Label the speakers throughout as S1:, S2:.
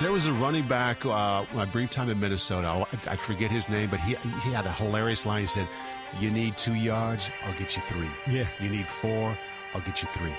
S1: There was a running back uh, my brief time in Minnesota. I, I forget his name, but he he had a hilarious line. He said, "You need two yards, I'll get you three.
S2: Yeah.
S1: You need four, I'll get you three.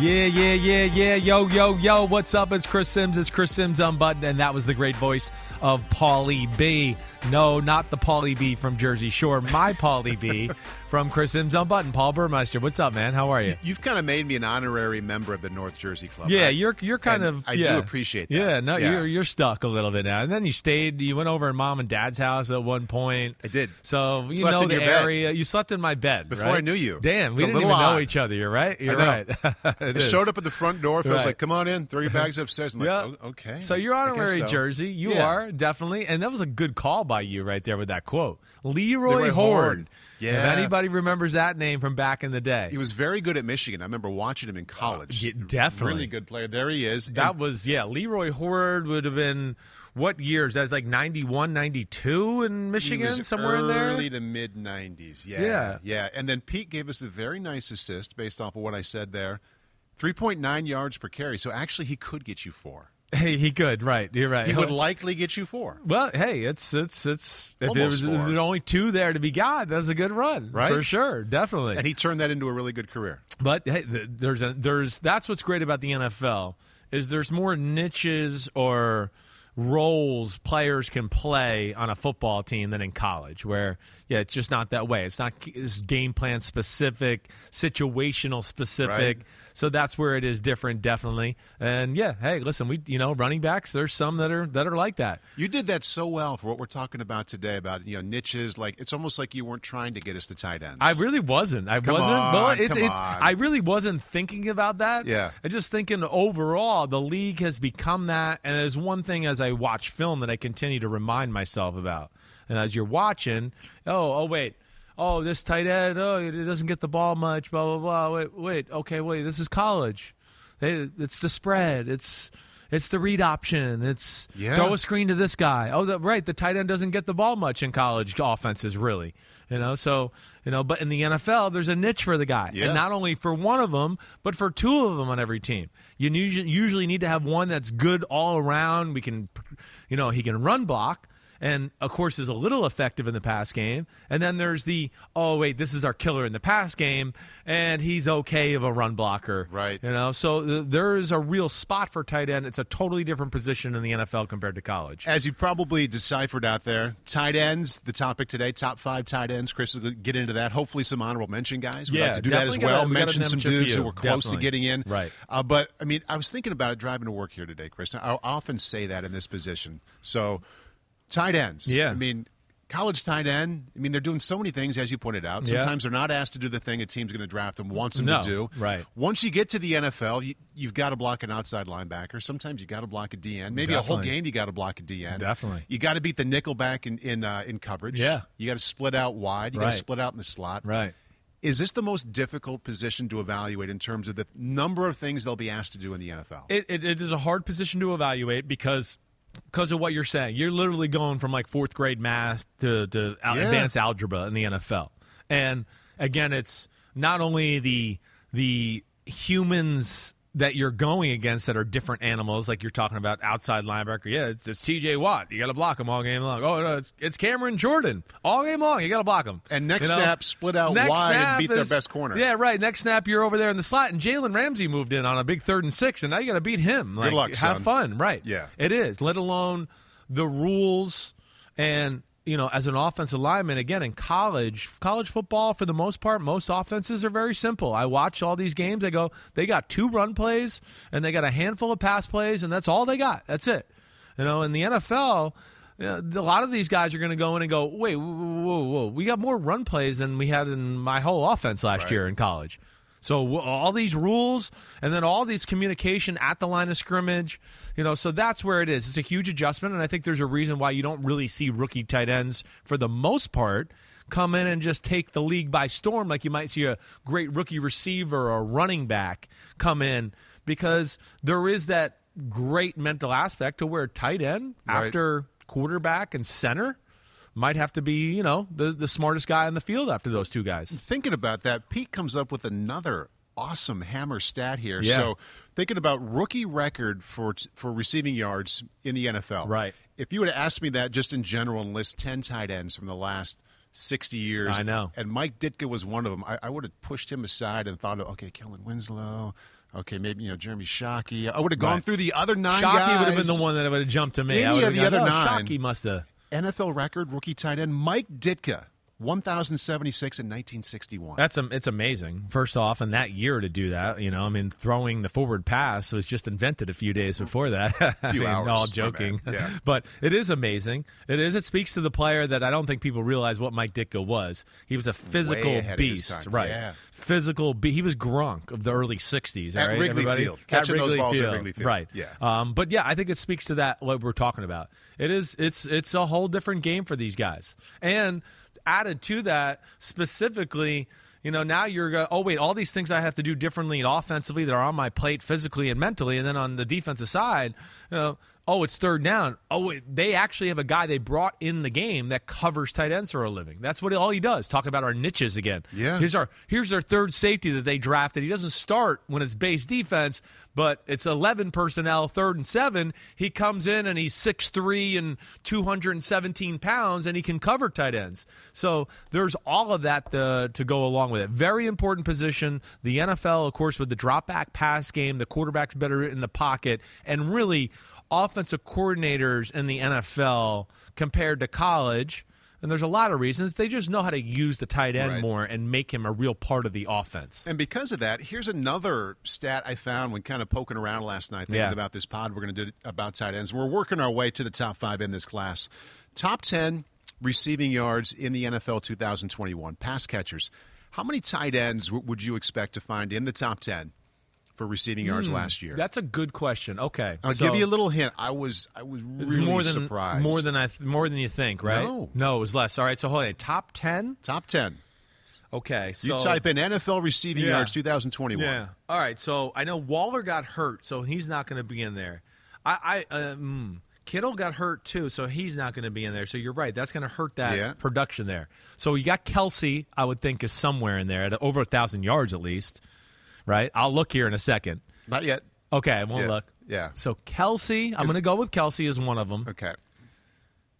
S2: Yeah, yeah, yeah, yeah. Yo, yo, yo. What's up? It's Chris Sims. It's Chris Sims unbuttoned, and that was the great voice of Paulie B. No, not the Paulie B from Jersey Shore. My Paulie B from Chris Sims unbuttoned. Paul Burmeister. What's up, man? How are you?
S1: You've kind of made me an honorary member of the North Jersey Club.
S2: Yeah,
S1: right?
S2: you're you're kind
S1: And
S2: of.
S1: I
S2: yeah.
S1: do appreciate that.
S2: Yeah, no,
S1: Yeah.
S2: you're you're stuck a little bit now. And then you stayed. You went over to mom and dad's house at one point.
S1: I did.
S2: So you
S1: Slept
S2: know
S1: in
S2: the
S1: your bed.
S2: area. You slept in my bed
S1: Before
S2: right?
S1: I knew you.
S2: Damn,
S1: It's
S2: we didn't even
S1: little
S2: know each other. You're right. You're
S1: know.
S2: right. It
S1: I showed up at the front door. Was
S2: Right.
S1: like, "Come on in, throw your bags upstairs." I'm like,
S2: Yeah.
S1: "Oh, "Okay."
S2: So you're honorary
S1: so.
S2: Jersey. You
S1: Yeah.
S2: are definitely, and that was a good call by you right there with that quote, Leroy,
S1: Leroy
S2: Hoard.
S1: Hoard.
S2: If
S1: Yeah.
S2: anybody remembers that name from back in the day,
S1: He was very good at Michigan. I remember watching him in college.
S2: yeah, definitely.
S1: really good player. There he is.
S2: that
S1: And
S2: was yeah. Leroy Hoard would have been what years? That's like 91, 92 in Michigan, somewhere in there.
S1: early to mid '90s. Yeah,
S2: Yeah.
S1: yeah. And then Pete gave us a very nice assist based off of what I said there. 3.9 yards per carry. So actually, he could get you four.
S2: Hey, he could. Right, you're right.
S1: He would likely get you four.
S2: Well, hey, it's it's it's if there was,
S1: Almost
S2: if
S1: four.
S2: there's only two there to be got, that was a good run,
S1: Right?
S2: For sure, definitely.
S1: And he turned that into a really good career.
S2: But hey, there's a, there's that's what's great about the NFL is there's more niches or roles players can play on a football team than in college where yeah it's just not that way it's not it's game plan specific situational specific
S1: Right.
S2: So that's where it is different definitely and yeah hey listen we you know running backs there's some that are that are like that
S1: You did that so well for what we're talking about today about you know niches. Like it's almost like you weren't trying to get us to tight ends.
S2: I really wasn't. I
S1: Come
S2: wasn't. well,
S1: on,
S2: it's
S1: come
S2: it's.
S1: on.
S2: I really wasn't thinking about that.
S1: Yeah.
S2: I just thinking overall, the league has become that, and there's one thing as I watch film that I continue to remind myself about. And as you're watching, oh, oh, wait. Oh, this tight end, oh, it doesn't get the ball much, blah, blah, blah. Wait, wait, okay, wait, this is college. They- It's the spread. It's it's the read option. It's
S1: Yeah.
S2: throw a screen to this guy. Oh, the, right. The tight end doesn't get the ball much in college offenses, really. You know, so you know, but in the NFL, there's a niche for the guy,
S1: Yeah.
S2: and not only for one of them, but for two of them on every team. You usually usually need to have one that's good all around. We can, you know, he can run block. And of course, is a little effective in the pass game. And then there's the oh wait, this is our killer in the pass game, and he's okay of a run blocker,
S1: Right.
S2: You know, so th- there is a real spot for tight end. It's a totally different position in the NFL compared to college.
S1: As you probably deciphered out there, tight ends, the topic today, top five tight ends. Chris will get into that. Hopefully, some honorable mention guys. We'd
S2: Yeah,
S1: like to do that as well.
S2: we
S1: mention some dudes who were close
S2: Definitely.
S1: to getting in.
S2: Right.
S1: Uh, but, I mean, I was thinking about it driving to work here today, Chris. I often say that in this position. So, tight ends.
S2: Yeah.
S1: I mean, college tight end, I mean, they're doing so many things, as you pointed out.
S2: Yeah.
S1: Sometimes they're not asked to do the thing a team's going to draft them, wants them
S2: No,
S1: to do.
S2: right.
S1: Once you get to the NFL, you, you've got to block an outside linebacker. Sometimes you got to block a DN. Maybe a whole game you got to block a DN.
S2: Definitely.
S1: You got to beat the nickel back in in, uh, in coverage.
S2: Yeah.
S1: You got to split out wide. You got to split out in the slot.
S2: Right.
S1: Is this the most difficult position to evaluate in terms of the number of things they'll be asked to do in the NFL?
S2: It, it, it is a hard position to evaluate because because of what you're saying. You're literally going from like fourth grade math to, to
S1: Yeah.
S2: advanced algebra in the NFL. And again, it's not only the the humans that you're going against that are different animals, like you're talking about outside linebacker. Yeah, it's, it's T.J. Watt. You got to block him all game long. Oh no, it's, it's Cameron Jordan all game long. You got to block him.
S1: And next
S2: You know?
S1: snap, split out
S2: Next
S1: wide and beat their best corner.
S2: Yeah, right. Next snap, you're over there in the slot, and Jalen Ramsey moved in on a big third and six, and now you got to beat him. Like,
S1: luck,
S2: have
S1: son.
S2: fun, right?
S1: Yeah.
S2: it is. Let alone the rules and you know, as an offensive lineman, again in college, college football for the most part, most offenses are very simple. I watch all these games. I go, they got two run plays and they got a handful of pass plays, and that's all they got. That's it. You know, in the NFL, you know, a lot of these guys are going to go in and go, wait, whoa, whoa, whoa, we got more run plays than we had in my whole offense last
S1: Right.
S2: year in college. So all these rules and then all these communication at the line of scrimmage, you know, so that's where it is. It's a huge adjustment, and I think there's a reason why you don't really see rookie tight ends for the most part come in and just take the league by storm like you might see a great rookie receiver or running back come in because there is that great mental aspect to where tight end
S1: Right.
S2: after quarterback and center might have to be, you know, the, the smartest guy in the field after those two guys.
S1: Thinking about that, Pete comes up with another awesome hammer stat here.
S2: Yeah.
S1: So, thinking about rookie record for for receiving yards in the NFL.
S2: Right.
S1: If you would have asked me that just in general and list 10 tight ends from the last 60 years.
S2: I know.
S1: And Mike Ditka was one of them. I, I would have pushed him aside and thought, okay, Kellen Winslow. Okay, maybe you know Jeremy Shockey. I would have gone
S2: Right.
S1: through the other nine
S2: Shockey
S1: guys.
S2: would have been the one that would have jumped to me.
S1: Any of the
S2: gone,
S1: other
S2: "Oh,
S1: nine."
S2: Shockey must have.
S1: NFL record rookie tight end Mike Ditka, 1,076 in 1961.
S2: That's am- it's amazing. First off, in that year to do that, you know, I mean, throwing the forward pass was just invented a few days before that. I
S1: Few
S2: mean,
S1: hours,
S2: all joking.
S1: Yeah.
S2: but it is amazing. It is. It speaks to the player that I don't think people realize what Mike Ditka was. He was a physical
S1: ahead of his
S2: beast, right?
S1: Yeah.
S2: Physical. Be- he was Gronk of the early '60s.
S1: At
S2: right,
S1: Wrigley
S2: everybody?
S1: Field.
S2: At
S1: Catching those
S2: Wrigley
S1: balls at Wrigley Field.
S2: right?
S1: Yeah.
S2: Um, but yeah, I think it speaks to that what we're talking about. It is. It's it's a whole different game for these guys, and added to that specifically. You know, now you're go, oh wait, all these things I have to do differently offensively that are on my plate physically and mentally, and then on the defensive side, you know, oh it's third down. Oh, they actually have a guy they brought in the game that covers tight ends for a living. That's what all he does. Talking about our niches again.
S1: Yeah.
S2: Here's our here's our third safety that they drafted. He doesn't start when it's base defense, but it's 11 personnel, third and seven. He comes in and he's 6'3 and 217 pounds, and he can cover tight ends. So there's all of that to, to go along with it. Very important position. The NFL, of course, with the drop back pass game, the quarterback's better in the pocket, and really offensive coordinators in the NFL compared to college. And there's a lot of reasons. They just know how to use the tight end
S1: Right.
S2: more and make him a real part of the offense.
S1: And because of that, here's another stat I found when kind of poking around last night, thinking
S2: Yeah.
S1: about this pod we're going to do about tight ends. We're working our way to the top five in this class. Top 10 receiving yards in the NFL 2021, pass catchers. How many tight ends w- would you expect to find in the top 10 for receiving yards last year?
S2: Hmm. That's a good question. Okay,
S1: I'll
S2: so
S1: give you a little hint. I was I was really
S2: more than
S1: surprised.
S2: more than I th- more than you think, right?
S1: No.
S2: no, it was less. All right, so hold on. Top ten.
S1: top 10.
S2: Okay,
S1: You type in NFL receiving
S2: Yeah.
S1: yards 2021.
S2: Yeah. All right. So I know Waller got hurt, so he's not going to be in there. I, I uh, mm, Kittle got hurt too, so he's not going to be in there. So you're right. That's going to hurt that
S1: Yeah.
S2: production there. So you got Kelce. I would think is somewhere in there at over a thousand yards at least. Right. I'll look here in a second.
S1: Not yet.
S2: Okay, I won't
S1: Yeah.
S2: look.
S1: Yeah.
S2: So Kelce, I'm going to go with Kelce as one of them,
S1: Okay.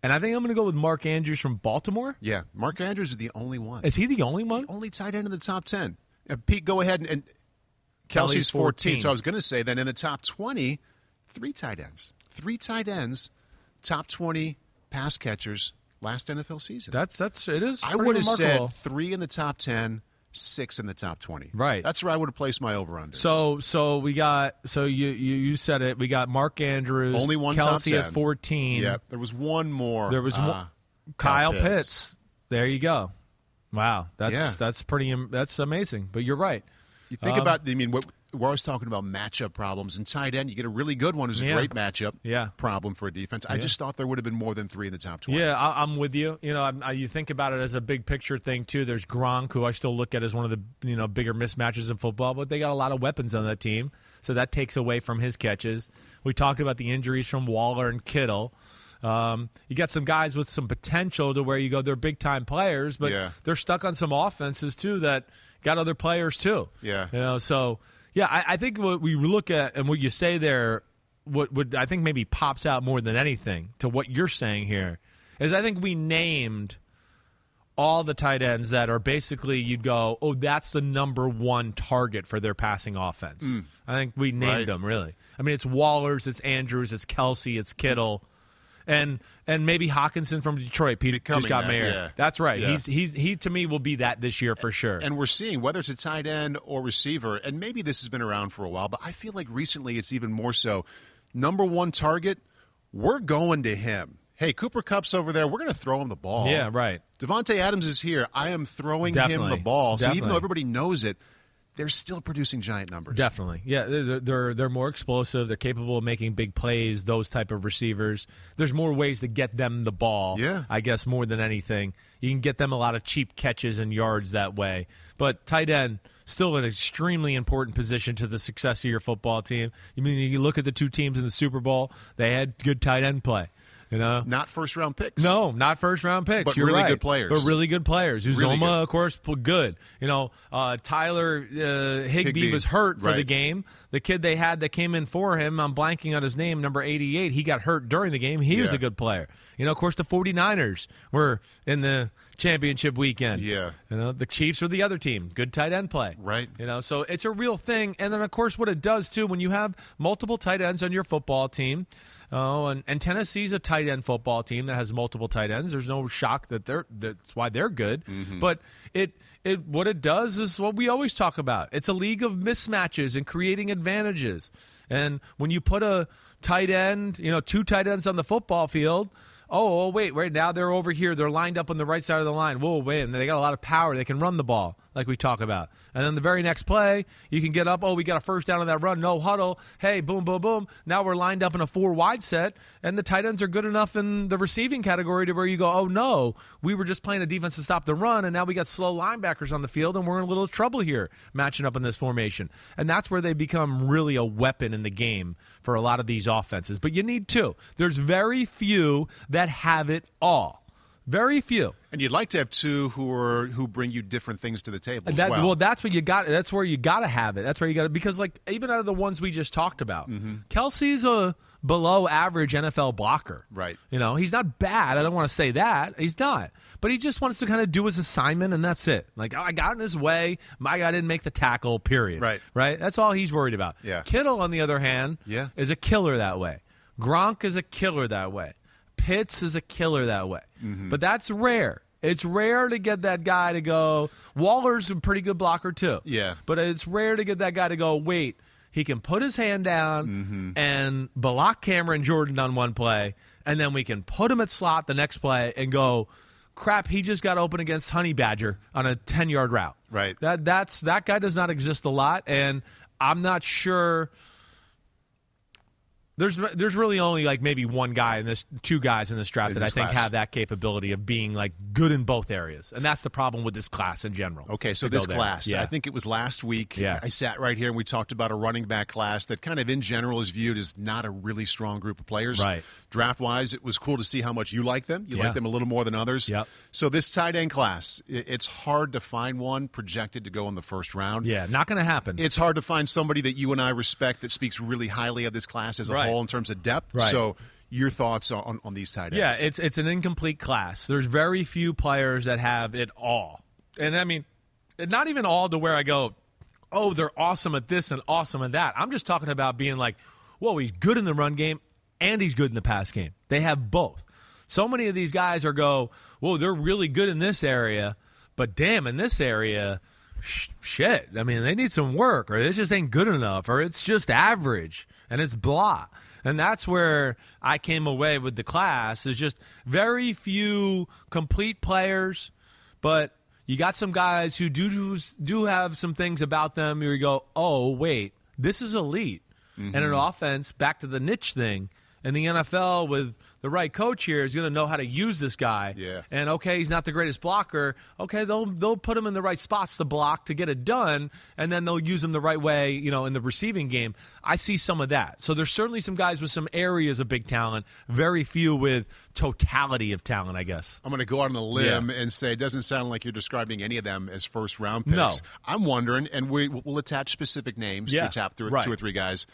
S2: and I think I'm going to go with Mark Andrews from Baltimore.
S1: Yeah. Mark Andrews is the only one.
S2: Is he the only
S1: He's
S2: one?
S1: the only tight end in the top 10. And Pete, go ahead and, and Kelce's 14.
S2: 14.
S1: So I was going to say then in the top 20, three tight ends. Three tight ends, top 20 pass catchers last NFL season.
S2: That's that's it is.
S1: I would have said three in the top 10, six in the top 20.
S2: Right.
S1: That's where I would have placed my over under.
S2: So so we got so you, you you said it. We got Mark Andrews,
S1: Only one
S2: Kelce
S1: top
S2: at
S1: 10.
S2: fourteen.
S1: yeah, there was one more.
S2: There was
S1: uh,
S2: one, Kyle
S1: Pitts.
S2: Pitts. There you go. Wow, that's
S1: Yeah.
S2: that's pretty that's amazing. But you're right.
S1: You think
S2: Um,
S1: about, I mean, what, we're always talking about matchup problems. And tight end, you get a really good one who's a
S2: Yeah.
S1: great matchup
S2: Yeah.
S1: problem for a defense. I just thought there would have been more than three in the top 20.
S2: Yeah, I, I'm with you. You know, I'm, I, you think about it as a big picture thing too. There's Gronk, who I still look at as one of the you know bigger mismatches in football, but they got a lot of weapons on that team, so that takes away from his catches. We talked about the injuries from Waller and Kittle. Um, you got some guys with some potential to where you go, they're big time players, but
S1: Yeah.
S2: they're stuck on some offenses too that got other players too.
S1: Yeah.
S2: you know, so yeah, I, I think what we look at and what you say there, what would I think maybe pops out more than anything to what you're saying here is I think we named all the tight ends that are basically you'd go, oh, that's the number one target for their passing offense. I think we named
S1: Mm. Right.
S2: them really. I mean, it's Wallers, it's Andrews, it's Kelce, it's Kittle. And and maybe Hockenson from Detroit. Pete
S1: Becoming
S2: just got
S1: that,
S2: mayor.
S1: yeah.
S2: That's right.
S1: Yeah.
S2: He's he's he to me will be that this year for sure.
S1: And we're seeing whether it's a tight end or receiver, and maybe this has been around for a while, but I feel like recently it's even more so. Number one target, we're going to him. Hey, Cooper Kupp's over there. We're going to throw him the ball.
S2: yeah, right.
S1: Davante Adams is here. I am throwing him the ball. So even though everybody knows it, they're still producing giant numbers.
S2: Definitely, yeah. They're, they're they're more explosive. They're capable of making big plays. Those type of receivers. There's more ways to get them the ball.
S1: Yeah.
S2: I guess more than anything, you can get them a lot of cheap catches and yards that way. But tight end still an extremely important position to the success of your football team. You mean you look at the two teams in the Super Bowl? They had good tight end play. You know,
S1: not first round picks.
S2: no, not first round picks.
S1: But
S2: You're
S1: really
S2: right.
S1: good players.
S2: But really good players. Uzomah,
S1: Really good.
S2: of course, good. You know, uh, Tyler uh, Higby,
S1: Higbee,
S2: was hurt for the game. The kid they had that came in for him, I'm blanking on his name, number 88. He got hurt during the game. He was a good player. You know, of course, the 49ers were in the championship weekend.
S1: Yeah.
S2: You know, the Chiefs are the other team. Good tight end play.
S1: Right.
S2: You know, so it's a real thing. And then, of course, what it does too, when you have multiple tight ends on your football team, oh, and, and Tennessee's a tight end football team that has multiple tight ends. There's no shock that they're that's why they're good. Mm-hmm. But it it what it does is what we always talk about. It's a league of mismatches and creating advantages. And when you put a tight end, you know, two tight ends on the football field. Oh, oh, wait, right now they're over here. They're lined up on the right side of the line. Whoa, wait, and they got a lot of power. They can run the ball, like we talk about. And then the very next play, you can get up. Oh, we got a first down on that run. No huddle. Hey, boom, boom, boom. Now we're lined up in a four wide set, and the tight ends are good enough in the receiving category to where you go, oh no, we were just playing a defense to stop the run, and now we got slow linebackers on the field, and we're in a little trouble here matching up in this formation. And that's where they become really a weapon in the game for a lot of these offenses. But you need two. There's very few that have it all. Very few.
S1: And you'd like to have two who are who bring you different things to the table.
S2: That,
S1: well.
S2: well, that's what you got. That's where you got to have it. That's where you got to because like even out of the ones we just talked about,
S1: Mm-hmm.
S2: Kelce's a below average NFL blocker.
S1: Right.
S2: You know, he's not bad. I don't want to say that he's not, but he just wants to kind of do his assignment and that's it. Like oh, I got in his way. My guy didn't make the tackle. Period.
S1: Right.
S2: Right. That's all he's worried about.
S1: Yeah.
S2: Kittle, on the other hand,
S1: Yeah.
S2: is a killer that way. Gronk is a killer that way. Pitts is a killer that way.
S1: Mm-hmm.
S2: But that's rare. It's rare to get that guy to go. Waller's a pretty good blocker too.
S1: Yeah.
S2: But it's rare to get that guy to go, wait, he can put his hand down
S1: Mm-hmm.
S2: and block Cameron Jordan on one play, and then we can put him at slot the next play and go, crap, he just got open against Honey Badger on a 10 yard route.
S1: Right.
S2: That that's that guy does not exist a lot, and I'm not sure there's there's really only like maybe one guy in this two guys in this draft
S1: In
S2: that I think
S1: class.
S2: have that capability of being like good in both areas, and that's the problem with this class in general.
S1: Okay, so this class,
S2: yeah.
S1: I think it was last week.
S2: Yeah.
S1: I sat right here and we talked about a running back class that kind of in general is viewed as not a really strong group of players.
S2: Right.
S1: Draft wise, it was cool to see how much you like them. You
S2: Yeah.
S1: like them a little more than others.
S2: Yep.
S1: So this tight end class, it's hard to find one projected to go in the first round.
S2: yeah, not going to happen.
S1: It's hard to find somebody that you and I respect that speaks really highly of this class as a
S2: Right.
S1: whole in terms of depth.
S2: Right.
S1: So your thoughts on, on these tight ends?
S2: Yeah, it's it's an incomplete class. There's very few players that have it all, and I mean, not even all to where I go, oh, they're awesome at this and awesome at that. I'm just talking about being like, whoa, he's good in the run game and he's good in the pass game. They have both. So many of these guys are go, whoa, they're really good in this area, but damn, in this area. sh- Shit. I mean, they need some work, or it just ain't good enough, or it's just average, and it's blah. And that's where I came away with the class is just very few complete players, but you got some guys who do do have some things about them where you go, oh wait, this is elite. And an mm-hmm. offense, back to the niche thing, in the NFL with the right coach here is going to know how to use this guy.
S1: Yeah.
S2: And okay, he's not the greatest blocker. Okay, they'll they'll put him in the right spots to block to get it done, and then they'll use him the right way, you know, in the receiving game. I see some of that. So there's certainly some guys with some areas of big talent, very few with totality of talent, I guess.
S1: I'm going to go out on a limb and say it doesn't sound like you're describing any of them as first round picks.
S2: No.
S1: I'm wondering, and we, we'll attach specific names
S2: Yeah,
S1: to top through
S2: right.
S1: two or three guys.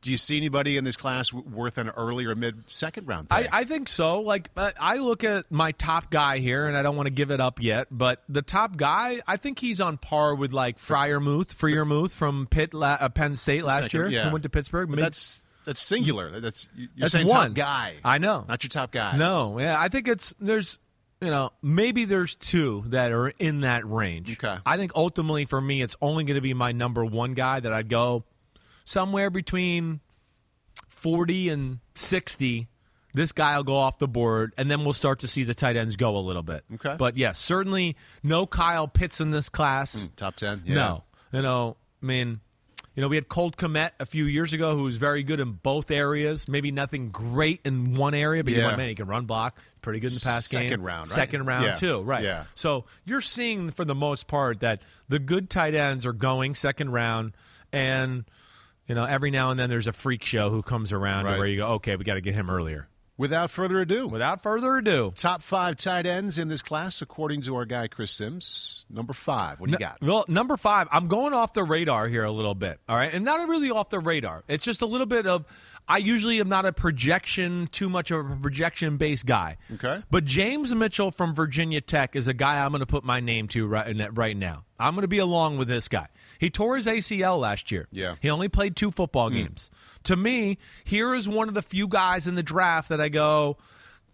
S1: Do you see anybody in this class worth an early or mid second round
S2: I,
S1: pick?
S2: I think so. Like, I look at my top guy here, and I don't want to give it up yet. But the top guy, I think he's on par with like Freiermuth, Freiermuth from Pitt, la- uh, Penn State last
S1: Second,
S2: year,
S1: yeah.
S2: who went to Pittsburgh. Made-
S1: that's that's singular. That's you're
S2: That's
S1: saying
S2: one.
S1: top guy.
S2: I know.
S1: not your top guy.
S2: No, yeah, I think it's there's you know maybe there's two that are in that range.
S1: Okay.
S2: I think ultimately for me it's only going to be my number one guy that I'd go somewhere between forty and sixty. This guy will go off the board, and then we'll start to see the tight ends go a little bit.
S1: Okay.
S2: but yes, certainly no Kyle Pitts in this class.
S1: Hmm, top ten. Yeah.
S2: No, you know, I mean, you know, we had Cole Kmet a few years ago who was very good in both areas. Maybe nothing great in one area, but
S1: Yeah.
S2: man, he can run block, pretty good in the pass game.
S1: Second round, right?
S2: second round
S1: Yeah.
S2: too, right?
S1: Yeah.
S2: So you're seeing for the most part that the good tight ends are going second round, and you know, every now and then there's a freak show who comes around
S1: Right.
S2: where you go, okay, we got to get him earlier.
S1: Without further ado,
S2: Without further ado,
S1: top five tight ends in this class, according to our guy Chris Sims. Number five. What do you got?
S2: Well, number five, I'm going off the radar here a little bit. All right. And not really off the radar. It's just a little bit of, I usually am not a projection, too much of a projection based guy.
S1: Okay.
S2: But James Mitchell from Virginia Tech is a guy I'm going to put my name to right, right now. I'm going to be along with this guy. He tore his ACL last year.
S1: Yeah.
S2: He only played two football hmm. games. To me, here is one of the few guys in the draft that I go,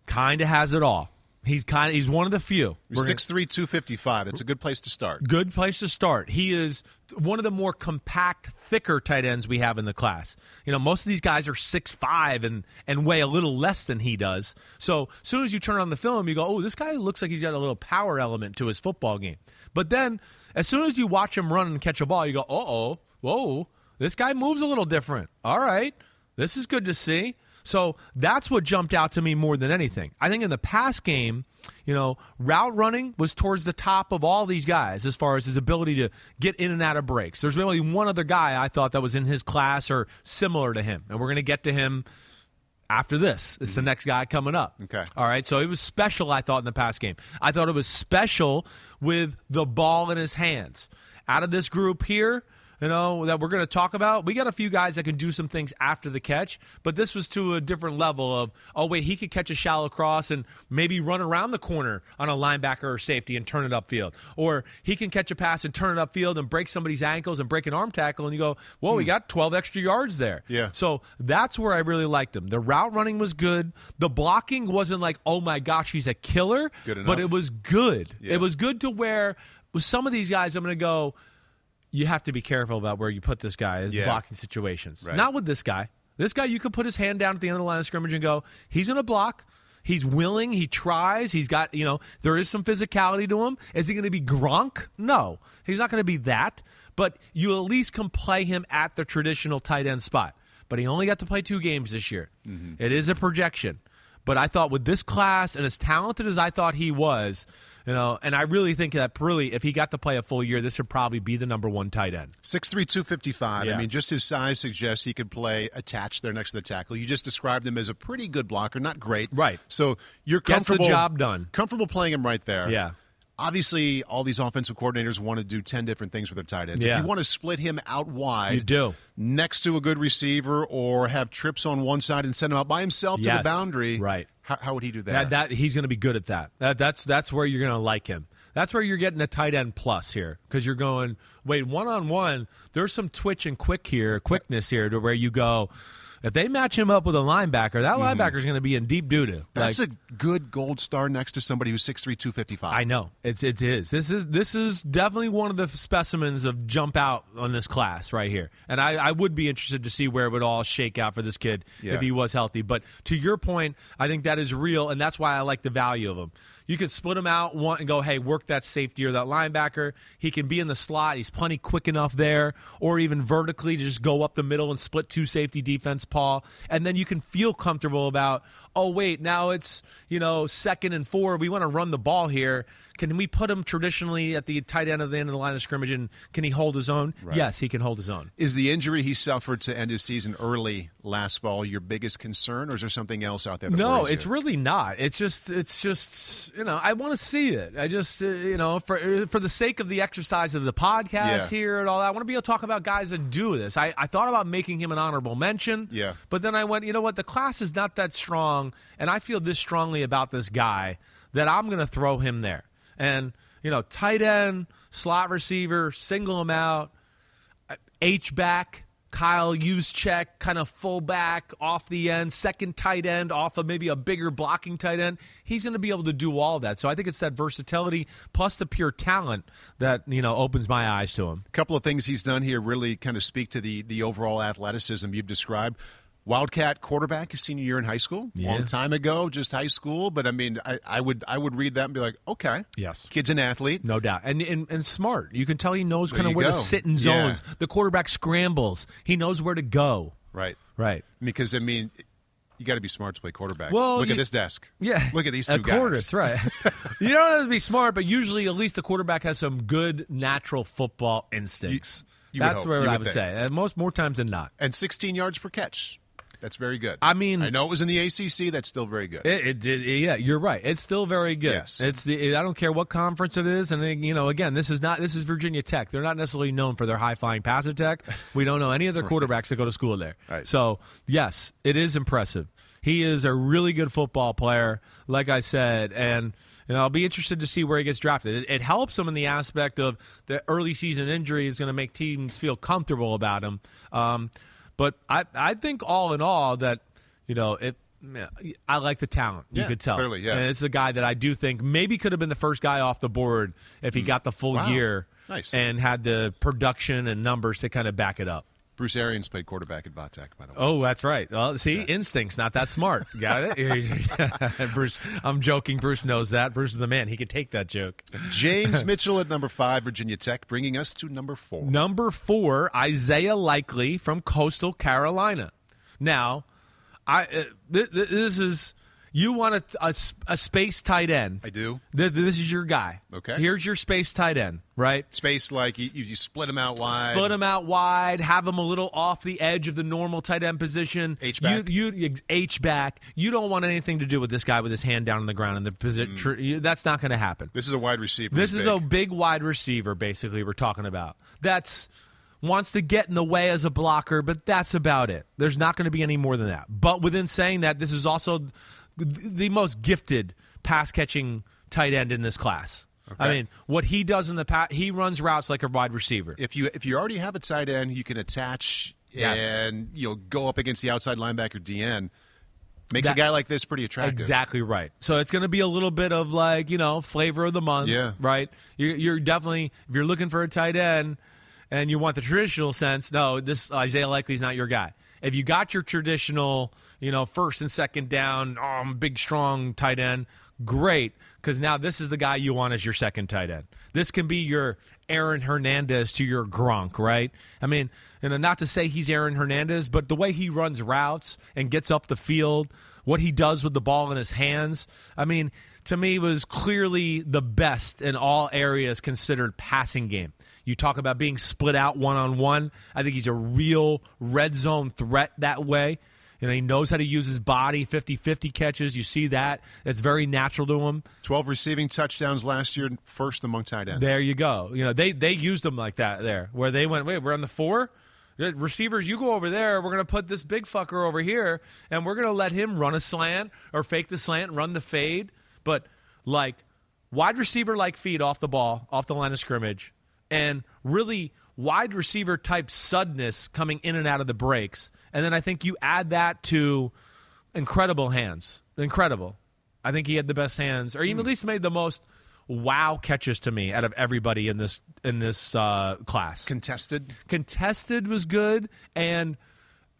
S2: kind of has it all. He's kind of he's one of the few.
S1: Six three two fifty five. That's a good place to start.
S2: good place to start. He is one of the more compact, thicker tight ends we have in the class. You know, most of these guys are six five and and weigh a little less than he does. So as soon as you turn on the film, you go, "Oh, this guy looks like he's got a little power element to his football game." But then, as soon as you watch him run and catch a ball, you go, "Uh oh, whoa, this guy moves a little different." All right, this is good to see. So that's what jumped out to me more than anything. I think in the past game, you know, route running was towards the top of all these guys as far as his ability to get in and out of breaks. There's only one other guy I thought that was in his class or similar to him, and we're going to get to him after this. It's the mm-hmm. next guy coming up.
S1: Okay.
S2: All right. So it was special, I thought, in the past game. I thought it was special with the ball in his hands. Out of this group here, you know, that we're going to talk about, we got a few guys that can do some things after the catch, but this was to a different level of, oh, wait, he could catch a shallow cross and maybe run around the corner on a linebacker or safety and turn it upfield. Or he can catch a pass and turn it upfield and break somebody's ankles and break an arm tackle, and you go, whoa, we hmm. got 12 extra yards there.
S1: Yeah.
S2: So that's where I really liked him. The route running was good. The blocking wasn't like, oh my gosh, he's a killer. But it was good.
S1: Yeah.
S2: It was good to where with some of these guys, I'm going to go, you have to be careful about where you put this guy as
S1: Yeah.
S2: blocking situations.
S1: Right.
S2: Not with this guy. This guy, you could put his hand down at the end of the line of scrimmage and go, he's going to block. He's willing. He tries. He's got, you know, there is some physicality to him. Is he going to be Gronk? No. He's not going to be that. But you at least can play him at the traditional tight end spot. But he only got to play two games this year. Mm-hmm. It is a projection. But I thought with this class and as talented as I thought he was, you know, and I really think that really, if he got to play a full year, this would probably be the number one tight end.
S1: Six three two fifty five. I
S2: Yeah.
S1: mean, just his size suggests he could play attached there next to the tackle. You just described him as a pretty good blocker, not great.
S2: Right.
S1: So you're comfortable.
S2: Gets the job done.
S1: Comfortable playing him right there.
S2: Yeah.
S1: Obviously, all these offensive coordinators want to do ten different things with their tight ends.
S2: Yeah.
S1: If you want to split him out wide,
S2: You do.
S1: next to a good receiver, or have trips on one side and send him out by himself to the boundary.
S2: Right.
S1: How, how would he do that?
S2: That, that he's going to be good at that. that. That's that's where you're going to like him. That's where you're getting a tight end plus here because you're going wait one on one. There's some twitch and quick here, quickness here to where you go. If they match him up with a linebacker, that linebacker is going to be in deep doo doo.
S1: Mm-hmm. That's a good gold star next to somebody who's 6'3", 255.
S2: I know it's it is. This is this is definitely one of the specimens of jump out on this class right here, and I, I would be interested to see where it would all shake out for this kid
S1: Yeah.
S2: if he was healthy. But to your point, I think that is real, and that's why I like the value of him. You could split him out one and go, hey, work that safety or that linebacker. He can be in the slot. He's plenty quick enough there, or even vertically to just go up the middle and split two safety defense, Paul. And then you can feel comfortable about, oh, wait, now it's, you know, second and four. We want to run the ball here. Can we put him traditionally at the tight end of the end of the line of scrimmage and can he hold his own? Yes, he can hold his own.
S1: Is the injury he suffered to end his season early last fall your biggest concern, or is there something else out there?
S2: No, it's
S1: you?
S2: really not. It's just, it's just, you know, I want to see it. I just, uh, you know, for uh, for the sake of the exercise of the podcast
S1: Yeah.
S2: here and all that, I want to be able to talk about guys that do this. I, I thought about making him an honorable mention.
S1: Yeah.
S2: But then I went, you know what? The class is not that strong, and I feel this strongly about this guy that I'm going to throw him there. And you know, tight end, slot receiver, single him out. Uh, H back, Kyle Juszczyk, kind of fullback off the end, second tight end off of maybe a bigger blocking tight end. He's going to be able to do all that. So I think it's that versatility plus the pure talent that you know opens my eyes to him.
S1: A couple of things he's done here really kind of speak to the the overall athleticism you've described. Wildcat quarterback his senior year in high school,
S2: Yeah.
S1: long time ago, just high school. But I mean, I, I would I would read that and be like, okay,
S2: Yes.
S1: kid's an athlete.
S2: No doubt, and and, and smart. You can tell he knows kind of where to sit in
S1: Yeah.
S2: zones. The quarterback scrambles. He knows where to go.
S1: Right.
S2: Right.
S1: Because I mean, you got to be smart to play quarterback.
S2: Well,
S1: look
S2: you-
S1: at this desk.
S2: Yeah.
S1: look at these two guys.
S2: right. you don't have to be smart, but usually at least the quarterback has some good natural football instincts.
S1: You- you
S2: That's
S1: hope.
S2: where
S1: You
S2: I
S1: would
S2: would
S1: think.
S2: say. And most more times than not.
S1: And 16 yards per catch. That's very good.
S2: I mean-
S1: I know it was in the ACC. That's still very good.
S2: It, it did. Yeah, you're right. It's still very good.
S1: Yes.
S2: It's the. I don't care what conference it is, and then, you know, again, this is not. This is Virginia Tech. They're not necessarily known for their high flying pass attack. We don't know any other quarterbacks that go to school there.
S1: Right.
S2: So yes, it is impressive. He is a really good football player, like I said, and. You know, I'll be interested to see where he gets drafted. It, it helps him in the aspect of the early season injury is going to make teams feel comfortable about him. Um, but I, I think all in all that you know it. I like the talent. You
S1: Yeah,
S2: could tell.
S1: clearly, yeah.
S2: And it's a guy that I do think maybe could have been the first guy off the board if he got the full
S1: Mm. Wow.
S2: year
S1: Nice.
S2: and had the production and numbers to kind of back it up.
S1: Bruce Arians played quarterback at Vatek, by the way.
S2: Oh, that's right. Well, see, instincts not that smart. Got it, Bruce. I'm joking. Bruce knows that. Bruce is the man. He could take that joke.
S1: James Mitchell at number five, Virginia Tech, bringing us to number four.
S2: Number four, Isaiah Likely from Coastal Carolina. Now, I uh, th- th- this is you want a, a, a space tight end.
S1: I do.
S2: Th- this is your guy.
S1: Okay.
S2: Here's your space tight end, right?
S1: Space like you, you split them out wide.
S2: Split them out wide, have them a little off the edge of the normal tight end position.
S1: H-back.
S2: You, you H back. You don't want anything to do with this guy with his hand down on the ground in the position.
S1: Mm.
S2: That's not going to happen.
S1: This is a wide receiver.
S2: This is a
S1: big.
S2: big wide receiver, basically, we're talking about. That's wants to get in the way as a blocker, but that's about it. There's not going to be any more than that. But within saying that, this is also the most gifted pass catching tight end in this class. I mean, what he does in the pass, he runs routes like a wide receiver.
S1: if you if you already have a tight end, you can attach
S2: Yes.
S1: and you know go up against the outside linebacker DN. Makes
S2: That-
S1: a guy like this pretty attractive.
S2: Exactly right. So it's going to be a little bit of like you know flavor of the month,
S1: Yeah.
S2: right? You're, you're definitely if you're looking for a tight end and you want the traditional sense, no, this Isaiah Likely's not your guy. If you got your traditional, you know, first and second down, um, big strong tight end, great, because now this is the guy you want as your second tight end. This can be your Aaron Hernandez to your Gronk, right? I mean, and not to say he's Aaron Hernandez, but the way he runs routes and gets up the field, what he does with the ball in his hands, I mean, to me was clearly the best in all areas considered passing game. You talk about being split out one on one. I think he's a real red zone threat that way. You know, he knows how to use his body, 50-50 catches. You see that. It's very natural to him.
S1: Twelve receiving touchdowns last year, first among tight ends.
S2: There you go. You know, they they used him like that there, where they went, wait, we're on the four? Uh, Receivers, you go over there. We're going to put this big fucker over here, and we're going to let him run a slant or fake the slant, run the fade. But like wide receiver like feet off the ball, off the line of scrimmage, and really wide receiver type suddenness coming in and out of the breaks. And then I think you add that to incredible hands. Incredible. I think he had the best hands, or even at least made the most wow catches to me out of everybody in this in this uh, class.
S1: Contested.
S2: Contested was good, and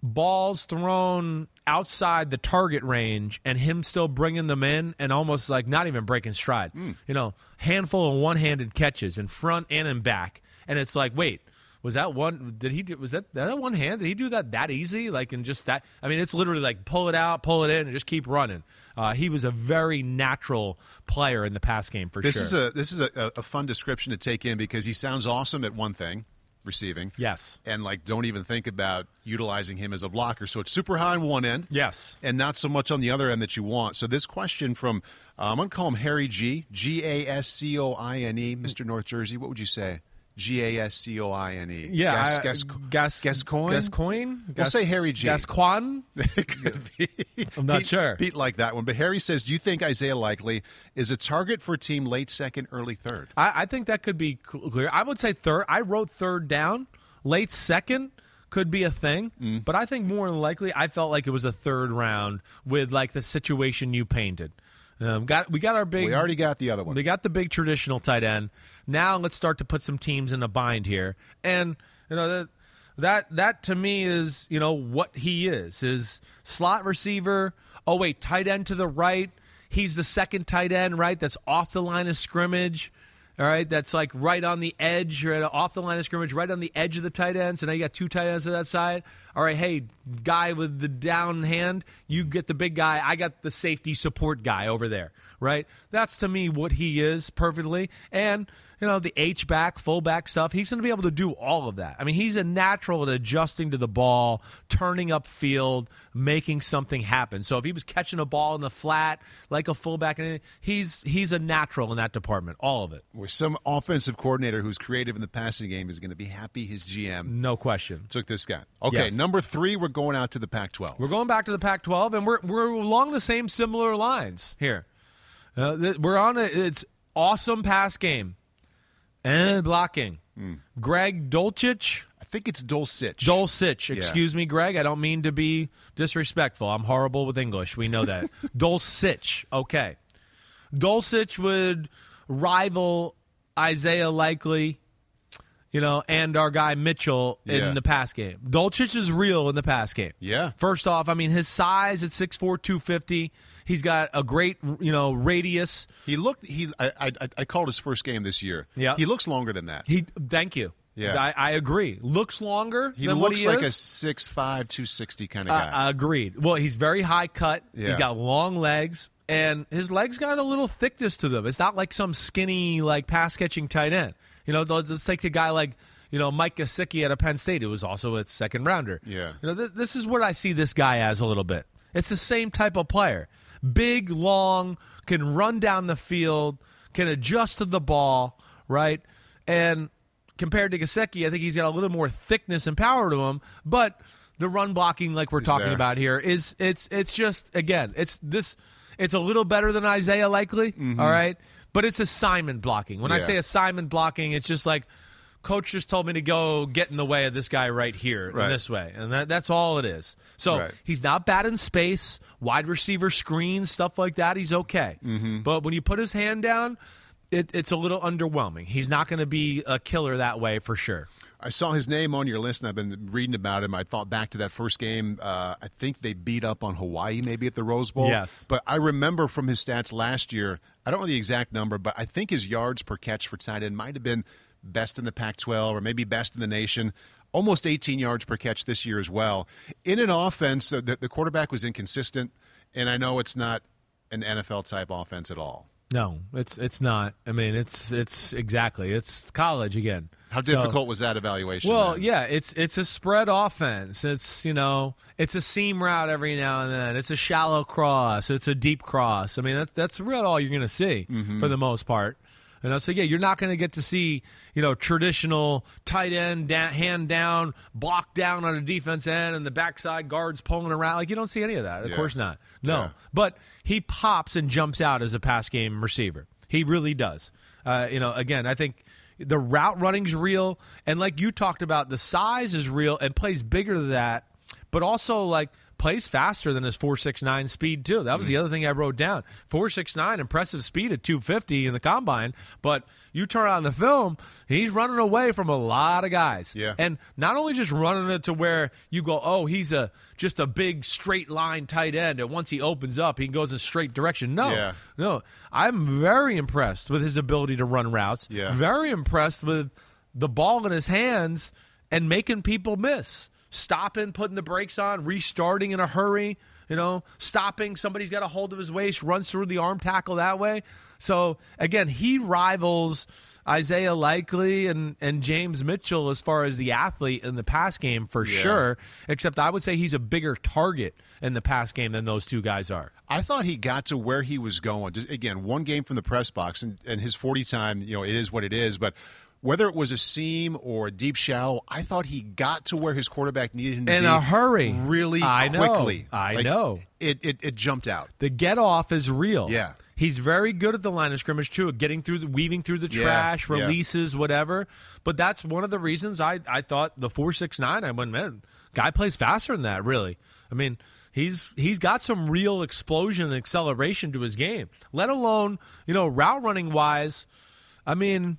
S2: balls thrown outside the target range, and him still bringing them in, and almost like not even breaking stride. You know, handful of one-handed catches in front and in back, and it's like, wait. Was that one? Did he? do Was that that one hand? Did he do that that easy? Like in just that? I mean, it's literally like pull it out, pull it in, and just keep running. Uh, he was a very natural player in the pass game for
S1: This
S2: sure.
S1: is a this is a, a fun description to take in because he sounds awesome at one thing, receiving.
S2: yes,
S1: And like don't even think about utilizing him as a blocker. So it's super high on one end.
S2: yes.
S1: and not so much on the other end that you want. So this question from uh, I'm going to call him Harry G G A S C O I N E, Mr. North Jersey. What would you say? G A S C O I N E.
S2: Yeah,
S1: Gas,
S2: I-
S1: gas,
S2: gas,
S1: Gascoigne?
S2: Gascoigne.
S1: We'll say Harry G.
S2: Gascoigne.
S1: Could be.
S2: I'm not
S1: Pete-
S2: sure.
S1: Pete like that one, but Harry says, "Do you think Isaiah Likely is a target for a team late second, early third?
S2: I, I think that could be clear. I would say third. I wrote third down. Late second could be a thing,
S1: Mm.
S2: but I think more than likely, I felt like it was a third round with like the situation you painted. Um, got we got our big.
S1: We already got the other one.
S2: They got the big traditional tight end. Now let's start to put some teams in a bind here. And you know that that that to me is, you know, what he is. Is slot receiver. Oh wait, tight end to the right. He's the second tight end, right? That's off the line of scrimmage. All right, that's like right on the edge, right off the line of scrimmage, right on the edge of the tight end. So now you got two tight ends to that side. All right, hey, guy with the down hand, you get the big guy. I got the safety support guy over there, right? That's to me what he is perfectly. And you know, the H back, fullback stuff. He's going to be able to do all of that. I mean, he's a natural at adjusting to the ball, turning up field, making something happen. So if he was catching a ball in the flat like a fullback, he's he's a natural in that department. All of it.
S1: Where some offensive coordinator who's creative in the passing game is going to be happy his GM
S2: no question
S1: took this guy. Okay,
S2: Yes.
S1: number three, we're going out to the Pac-12.
S2: We're going back to the Pac-12, and we're we're along the same similar lines here. Uh, th- we're on a it's awesome pass game and blocking. Greg Dolchich,
S1: I think it's Dolcich.
S2: Dulcich.
S1: Yeah.
S2: Excuse me, Greg. I don't mean to be disrespectful. I'm horrible with English. We know that. Dolcich. Okay. Dolcich would rival Isaiah Likely, you know, and our guy Mitchell in
S1: Yeah.
S2: the pass game. Dulcich is real in the pass game.
S1: Yeah.
S2: First off, I mean his size at 6'4", 250. He's got a great, you know, radius.
S1: He looked. He. I, I. I called his first game this year.
S2: Yeah.
S1: He looks longer than that.
S2: He thank you.
S1: Yeah.
S2: I, I agree. Looks longer.
S1: He looks
S2: he
S1: like a
S2: is.
S1: 6'5", 260 kind of
S2: Uh,
S1: guy.
S2: agreed. Well, he's very high cut.
S1: Yeah.
S2: He's got long legs, and his legs got a little thickness to them. It's not like some skinny, like pass catching tight end. You know, it's like a guy like you know Mike Gesicki at a Penn State, who was also a second rounder.
S1: Yeah.
S2: You know, th- this is what I see this guy as a little bit. It's the same type of player. Big, long, can run down the field, can adjust to the ball, right? And compared to Gesicki, I think he's got a little more thickness and power to him, but the run blocking like we're talking
S1: there.
S2: about here is it's it's just again, it's this it's a little better than Isaiah Likely, all right? But it's assignment blocking. When I
S1: Mm-hmm. Yeah.
S2: say assignment blocking, it's just like coach just told me to go get in the way of this guy right here
S1: Right.
S2: in this way. And that, that's all it is. So
S1: Right.
S2: he's not bad in space, wide receiver screens, stuff like that. He's okay.
S1: Mm-hmm.
S2: But when you put his hand down, it, it's a little underwhelming. He's not going to be a killer that way for sure.
S1: I saw his name on your list, and I've been reading about him. I thought back to that first game. Uh, I think they beat up on Hawaii, maybe at the Rose Bowl.
S2: Yes.
S1: But I remember from his stats last year. I don't know the exact number, but I think his yards per catch for tight end might have been best in the Pac-12 or maybe best in the nation. Almost 18 yards per catch this year as well. In an offense, uh, the, the quarterback was inconsistent, and I know it's not an NFL type offense at all.
S2: No, it's it's not. I mean, it's it's exactly. It's college again.
S1: How
S2: So-
S1: difficult was that evaluation?
S2: Well,
S1: then?
S2: yeah, it's it's a spread offense. It's you know, it's a seam route every now and then. It's a shallow cross. It's a deep cross. I mean, that's that's really all you're going to see
S1: Mm-hmm.
S2: for the most part. You know, so yeah, you're not going to get to see you know traditional tight end da- hand down, block down on a defense end, and the backside guards pulling around. Like you don't see any of that. Of
S1: Yeah.
S2: course not. No,
S1: Yeah.
S2: but he pops and jumps out as a pass game receiver. He really does. Uh, you know, again, I think the route running's real, and like you talked about, the size is real and plays bigger than that, but also like plays faster than his four six nine speed too. That was the mm. other thing I wrote down. Four six nine, impressive speed at two fifty in the combine, but you turn on the film, he's running away from a lot of guys.
S1: Yeah.
S2: And not only just running it to where you go, oh, he's a just a big straight line tight end, and once he opens up, he goes in a straight direction. No,
S1: Yeah.
S2: no, I'm very impressed with his ability to run routes.
S1: Yeah.
S2: Very impressed with the ball in his hands and making people miss. Stopping, putting the brakes on, restarting in a hurry, you know, stopping, somebody's got a hold of his waist, runs through the arm tackle that way. So again, he rivals Isaiah Likely and, and James Mitchell as far as the athlete in the pass game for
S1: Yeah.
S2: sure. Except I would say he's a bigger target in the pass game than those two guys are.
S1: I thought he got to where he was going. Just, again, one game from the press box, and, and his 40 time, you know, it is what it is. But whether it was a seam or a deep shallow, I thought he got to where his quarterback needed him to
S2: In
S1: be
S2: a hurry.
S1: really
S2: I know.
S1: quickly.
S2: I
S1: Like,
S2: know.
S1: It, it it jumped out.
S2: The get off is real.
S1: Yeah.
S2: He's very good at the line of scrimmage too, getting through the weaving through the trash,
S1: yeah.
S2: releases, whatever. But that's one of the reasons I, I thought the four six nine, I went, man, guy plays faster than that, really. I mean, he's he's got some real explosion and acceleration to his game. Let alone, you know, route running wise, I mean,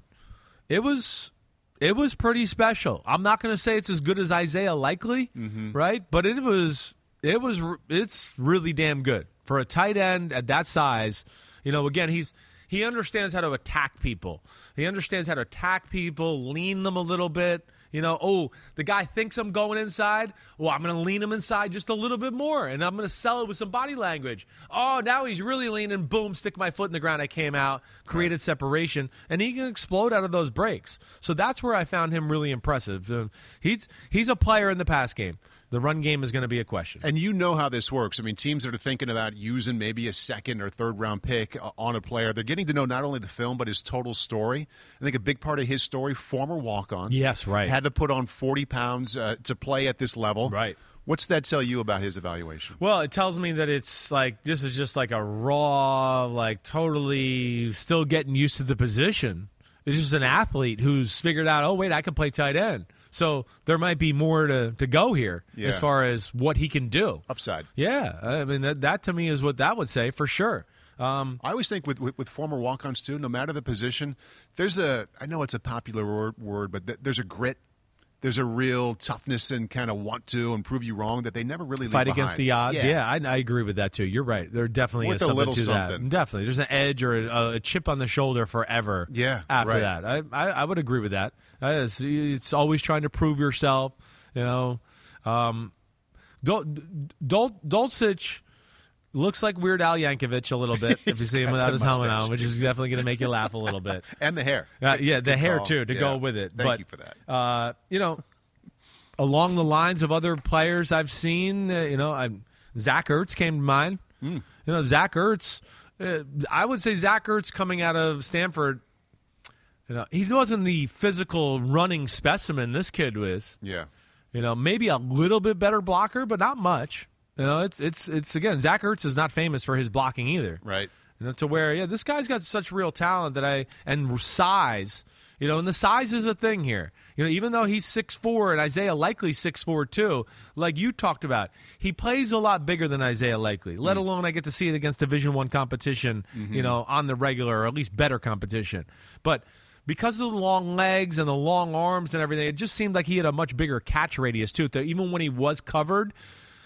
S2: it was it was pretty special. I'm not going to say it's as good as Isaiah Likely, mm-hmm. right? But it was it was it's really damn good for a tight end at that size. You know, again, he's he understands how to attack people. He understands how to attack people, lean them a little bit. You know, oh, the guy thinks I'm going inside. Well, I'm going to lean him inside just a little bit more, and I'm going to sell it with some body language. Oh, now he's really leaning. Boom, stick my foot in the ground. I came out, created separation, and he can explode out of those breaks. So that's where I found him really impressive. Uh, he's he's a player in the pass game the run game is going to be a question.
S1: And you know how this works. I mean, teams that are thinking about using maybe a second or third round pick uh, on a player, they're getting to know not only the film but his total story. I think a big part of his story, former walk on.
S2: Yes, right.
S1: Had to put on 40 pounds uh, to play at this level.
S2: Right.
S1: What's that tell you about his evaluation?
S2: Well, it tells me that it's like this is just like a raw, like totally still getting used to the position. It's just an athlete who's figured out, oh, wait, I can play tight end. So there might be more to, to go here yeah. as far as what he can do.
S1: Upside.
S2: Yeah. I mean, that, that to me is what that would say for sure.
S1: Um, I always think with, with, with former walk-ons too, no matter the position, there's a I know it's a popular word, word but th- there's a grit there's a real toughness and kind of want to and prove you wrong that they never really
S2: fight
S1: against
S2: the odds. Yeah, yeah I, I, agree with that too. You're right. There definitely
S1: Worth
S2: is something
S1: to something.
S2: that. Definitely, there's an edge or a, a, chip on the shoulder forever.
S1: Yeah,
S2: after
S1: right.
S2: that, I, I, I would agree with that. It's, it's, always trying to prove yourself. You know, um, Dol- Dol- Dulcich looks like Weird Al Yankovic a little bit if you see him without his helmet on, which is definitely going to make you laugh a little bit.
S1: and the hair.
S2: Uh, yeah, the Good hair call. too to yeah. go with it.
S1: Thank
S2: but,
S1: you for that.
S2: Uh, you know, along the lines of other players I've seen, uh, you know, I'm, Zach Ertz came to mind. Mm. You know, Zach Ertz. Uh, I would say Zach Ertz coming out of Stanford. You know, he wasn't the physical running specimen this kid was.
S1: Yeah.
S2: You know, maybe a little bit better blocker, but not much. You know, it's it's it's again, Zach Ertz is not famous for his blocking either.
S1: Right.
S2: You know, to where yeah, this guy's got such real talent that I and size. You know, and the size is a thing here. You know, even though he's six four and Isaiah Likely six four too, like you talked about, he plays a lot bigger than Isaiah Likely. Let mm. alone I get to see it against Division One competition. Mm-hmm. You know, on the regular or at least better competition. But because of the long legs and the long arms and everything, it just seemed like he had a much bigger catch radius too. That even when he was covered,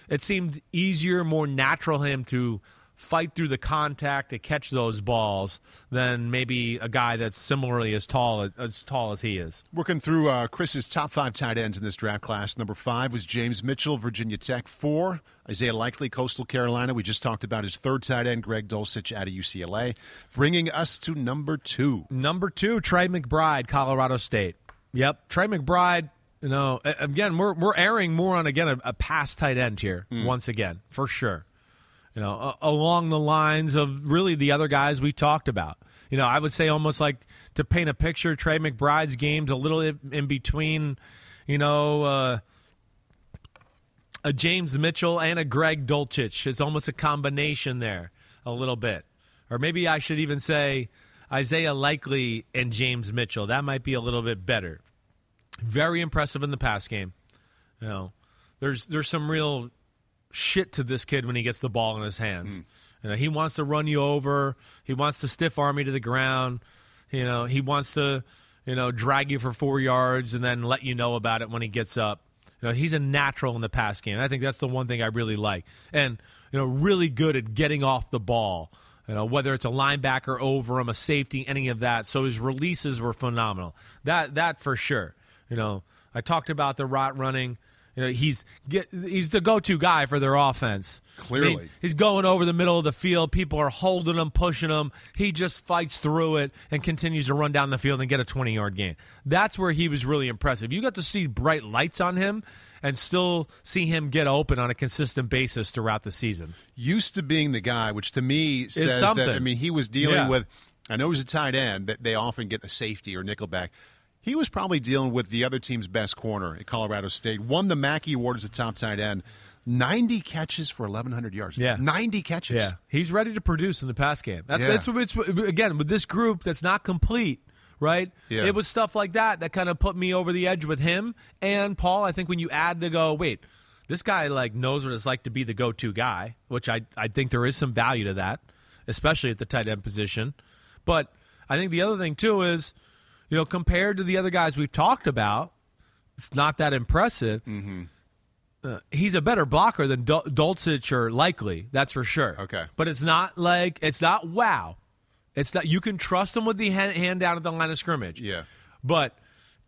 S2: it seemed easier, more natural him to fight through the contact to catch those balls than maybe a guy that's similarly as tall as tall as he is.
S1: Working through uh, Chris's top five tight ends in this draft class. Number five was James Mitchell, Virginia Tech. Four, Isaiah Likely, Coastal Carolina. We just talked about his third tight end, Greg Dulcich, out of UCLA. Bringing us to number two.
S2: Number two, Trey McBride, Colorado State. Yep, Trey McBride you know, again, we're we're airing more on again a, a past tight end here mm. once again for sure. You know, uh, along the lines of really the other guys we talked about. You know, I would say almost like to paint a picture. Trey McBride's games a little in between. You know, uh, a James Mitchell and a Greg Dulcich. It's almost a combination there, a little bit, or maybe I should even say Isaiah Likely and James Mitchell. That might be a little bit better very impressive in the pass game. You know, there's there's some real shit to this kid when he gets the ball in his hands. Mm. You know, he wants to run you over. He wants to stiff arm you to the ground. You know, he wants to, you know, drag you for four yards and then let you know about it when he gets up. You know, he's a natural in the pass game. I think that's the one thing I really like. And, you know, really good at getting off the ball. You know, whether it's a linebacker over him, a safety, any of that. So his releases were phenomenal. That that for sure. You know, I talked about the rot running. You know, he's get, he's the go-to guy for their offense.
S1: Clearly,
S2: I mean, he's going over the middle of the field. People are holding him, pushing him. He just fights through it and continues to run down the field and get a 20-yard gain. That's where he was really impressive. You got to see bright lights on him and still see him get open on a consistent basis throughout the season.
S1: Used to being the guy, which to me says that I mean he was dealing yeah. with. I know he's a tight end that they often get a safety or nickelback he was probably dealing with the other team's best corner at Colorado State. Won the Mackey Award as a top tight end. 90 catches for 1,100 yards.
S2: Yeah.
S1: 90 catches.
S2: Yeah. He's ready to produce in the pass game. That's, yeah. that's it's, again, with this group that's not complete, right?
S1: Yeah.
S2: It was stuff like that that kind of put me over the edge with him. And Paul, I think when you add the go, wait, this guy like knows what it's like to be the go-to guy, which I, I think there is some value to that, especially at the tight end position. But I think the other thing, too, is – you know, compared to the other guys we've talked about, it's not that impressive.
S1: Mm-hmm.
S2: Uh, he's a better blocker than Dul- Dulcich or Likely, that's for sure.
S1: Okay,
S2: but it's not like it's not wow. It's not you can trust him with the hand, hand down at the line of scrimmage.
S1: Yeah,
S2: but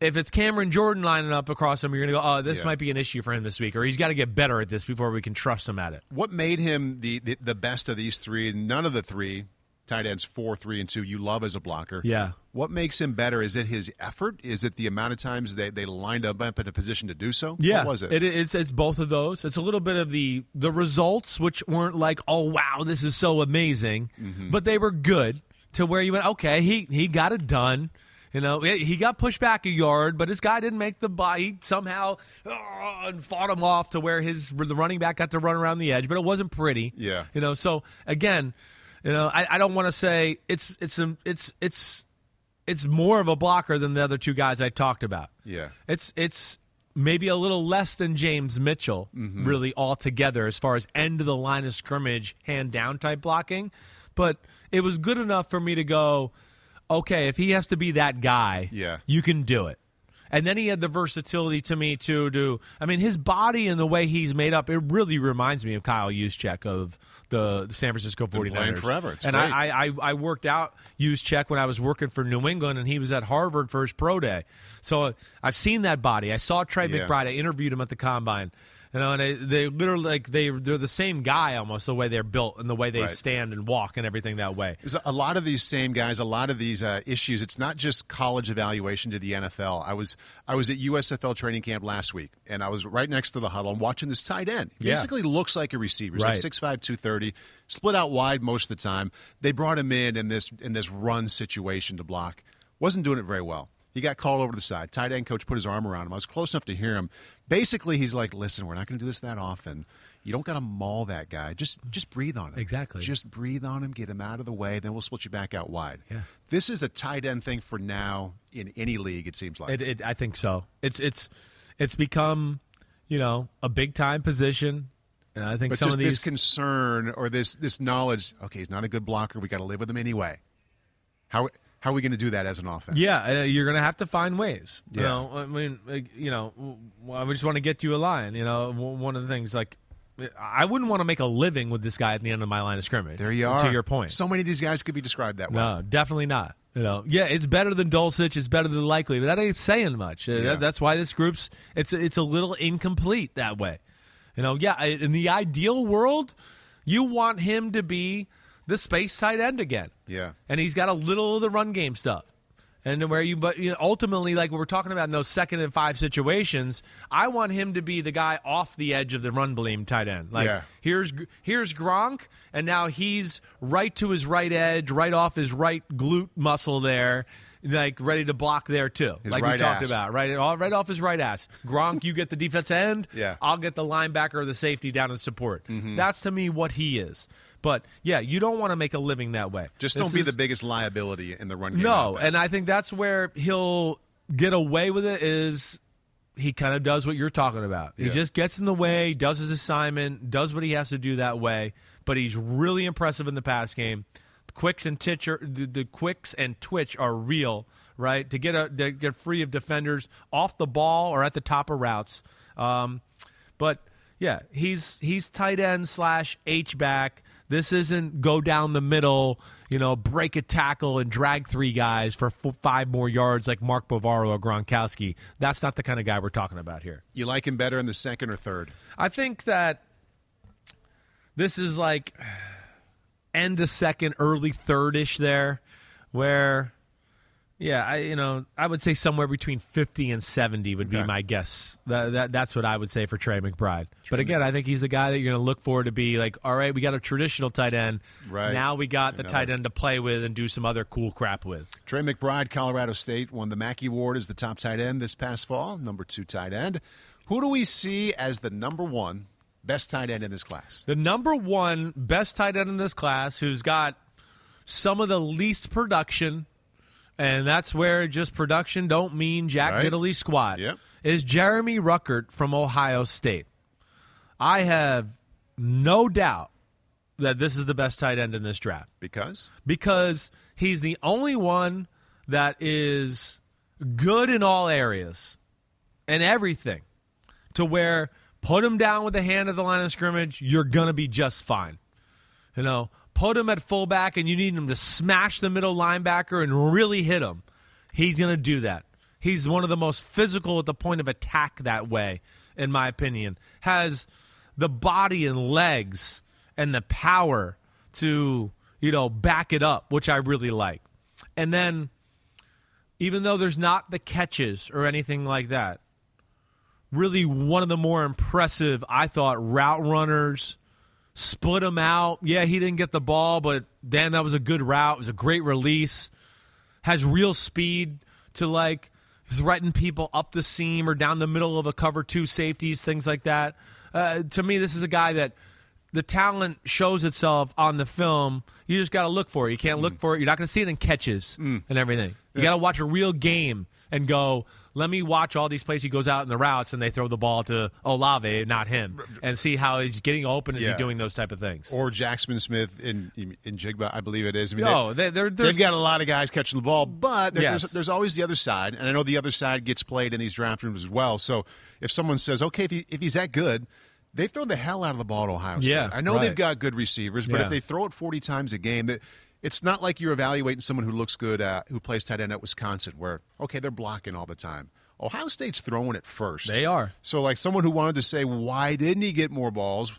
S2: if it's Cameron Jordan lining up across him, you're going to go, oh, this
S1: Yeah.
S2: might be an issue for him this week, or he's got to get better at this before we can trust him at it.
S1: What made him the, the the best of these three? None of the three tight ends, four, three, and two, you love as a blocker.
S2: Yeah.
S1: What makes him better? Is it his effort? Is it the amount of times they, they lined up in a position to do so?
S2: Yeah,
S1: What was it?
S2: it's it's both of those. It's a little bit of the the results, which weren't like, oh wow, this is so amazing,
S1: Mm-hmm.
S2: but they were good to where you went, okay, he he got it done. You know, he got pushed back a yard, but his guy didn't make the bite. He somehow uh, and fought him off to where his the running back got to run around the edge, but it wasn't pretty.
S1: Yeah.
S2: you know. So again, you know, I, I don't want to say it's it's it's it's it's more of a blocker than the other two guys I talked about.
S1: Yeah.
S2: It's it's maybe a little less than James Mitchell,
S1: Mm-hmm.
S2: really altogether as far as end of the line of scrimmage, hand down type blocking. But it was good enough for me to go, okay, if he has to be that guy,
S1: Yeah.
S2: you can do it. And then he had the versatility to me to do. I mean, his body and the way he's made up, it really reminds me of Kyle Juszczyk of the, the San Francisco 49ers.
S1: playing forever. It's
S2: and I, I, I worked out Juszczyk when I was working for New England, and he was at Harvard for his pro day. So uh, I've seen that body. I saw Trey
S1: Yeah.
S2: McBride. I interviewed him at the combine. You know, and they, they literally like they they're the same guy almost the way they're built and the way they
S1: Right.
S2: stand and walk and everything that way.
S1: There's a lot of these same guys, a lot of these uh, issues. It's not just college evaluation to the NFL. I was I was at USFL training camp last week, and I was right next to the huddle and watching this tight end.
S2: Yeah.
S1: Basically, looks like a receiver. He's
S2: Right.
S1: like 6'5", 230, split out wide most of the time. They brought him in in this in this run situation to block. Wasn't doing it very well. He got called over to the side. Tight end coach put his arm around him. I was close enough to hear him. Basically, he's like, "Listen, we're not going to do this that often. You don't got to maul that guy. Just just breathe on him.
S2: Exactly.
S1: Just breathe on him, get him out of the way, then we'll split you back out wide.
S2: Yeah.
S1: This is a tight end thing for now in any league. It seems like.
S2: It, it, I think so. It's it's it's become you know a big time position, and I think
S1: but
S2: some
S1: just
S2: of these
S1: this concern or this this knowledge. Okay, he's not a good blocker. We got to live with him anyway. How how are we going to do that as an offense?
S2: Yeah, uh, you're going to have to find ways. You
S1: Yeah.
S2: know, I mean, you know, I just want to get you a line. You know, one of the things like I wouldn't want to make a living with this guy at the end of my line of scrimmage.
S1: there you are.
S2: To your point,
S1: so many of these guys could be described that way.
S2: no, definitely not. You know, yeah, it's better than Dulcich. It's better than Likely, but that ain't saying much. Uh,
S1: Yeah.
S2: that- that's why this group's it's it's a little incomplete that way. You know, yeah, in the ideal world, you want him to be the space tight end again
S1: Yeah.
S2: and he's got a little of the run game stuff. And where you, but you know, ultimately, like we're talking about in those second and five situations, I want him to be the guy off the edge of the run blame tight end. Like
S1: Yeah.
S2: here's here's Gronk, and now he's right to his right edge, right off his right glute muscle there, like ready to block there too.
S1: His
S2: like we talked
S1: ass.
S2: about, right, all right off his right ass. Gronk, you get the defense end.
S1: Yeah.
S2: I'll get the linebacker or the safety down in support.
S1: Mm-hmm.
S2: That's to me what he is. But yeah, you don't want to make a living that way.
S1: Just
S2: This
S1: don't be
S2: is-
S1: the biggest liability in the run game.
S2: no, and I think that's where he'll get away with it. Is he kind of does what you're talking about? He just gets in the way, does his assignment, does what he has to do that way. But he's really impressive in the pass game. The quicks and titch are, the, the quicks and twitch are real, right? To get a to get free of defenders off the ball or at the top of routes. Um, but yeah, he's he's tight end slash H back. This isn't go down the middle, you know, break a tackle and drag three guys for f- five more yards like Mark Bavaro or Gronkowski. That's not the kind of guy we're talking about here.
S1: you like him better in the second or third.
S2: I think that this is like end of second, early third ish there, where yeah, I you know I would say somewhere between fifty and seventy would be my guess. That, that that's what I would say for Trey McBride. but again, I think he's the guy that you're going to look for to be like, all right, we got a traditional tight end.
S1: Right.
S2: now we got the tight end to play with and do some other cool crap with.
S1: Trey McBride, Colorado State, won the Mackey Award as the top tight end this past fall, number two tight end. Who do we see as the number one best tight end in this class?
S2: The number one best tight end in this class, who's got some of the least production, and that's where just production don't mean jack
S1: Right.
S2: diddly squat,
S1: Yep.
S2: is Jeremy Ruckert from Ohio State. I have no doubt that this is the best tight end in this draft
S1: Because
S2: because he's the only one that is good in all areas and everything to where put him down with the hand of the line of scrimmage, you're going to be just fine. You know, put him at fullback and you need him to smash the middle linebacker and really hit him. He's going to do that. He's one of the most physical at the point of attack that way, in my opinion. Has the body and legs and the power to, you know, back it up, which I really like. And then, even though there's not the catches or anything like that, really one of the more impressive, I thought, route runners. Split him out. Yeah, he didn't get the ball, but damn, that was a good route. It was a great release. Has real speed to like threaten people up the seam or down the middle of a cover two safeties, things like that. Uh, to me, this is a guy that the talent shows itself on the film. You just got to look for it. You can't look for it. You're not going to see it in catches and everything. You got to watch a real game and go, let me watch all these plays. He goes out in the routes and they throw the ball to Olave, not him, and see how he's getting open Is
S1: Yeah.
S2: he's doing those type of things.
S1: Or Jaxon Smith in Njigba, I believe it is. I mean,
S2: No,
S1: they, oh,
S2: they, they're,
S1: they've got a lot of guys catching the ball, but there-
S2: Yes.
S1: there's, there's always the other side, and I know the other side gets played in these draft rooms as well. So if someone says, okay, if, he, if he's that good, they throw the hell out of the ball to Ohio State.
S2: Yeah,
S1: I know
S2: right.
S1: they've got good receivers, but
S2: Yeah.
S1: if they throw it 40 times a game, that it's not like you're evaluating someone who looks good, uh, who plays tight end at Wisconsin, where okay, they're blocking all the time. Ohio State's throwing it first.
S2: They are.
S1: So, like someone who wanted to say, why didn't he get more balls?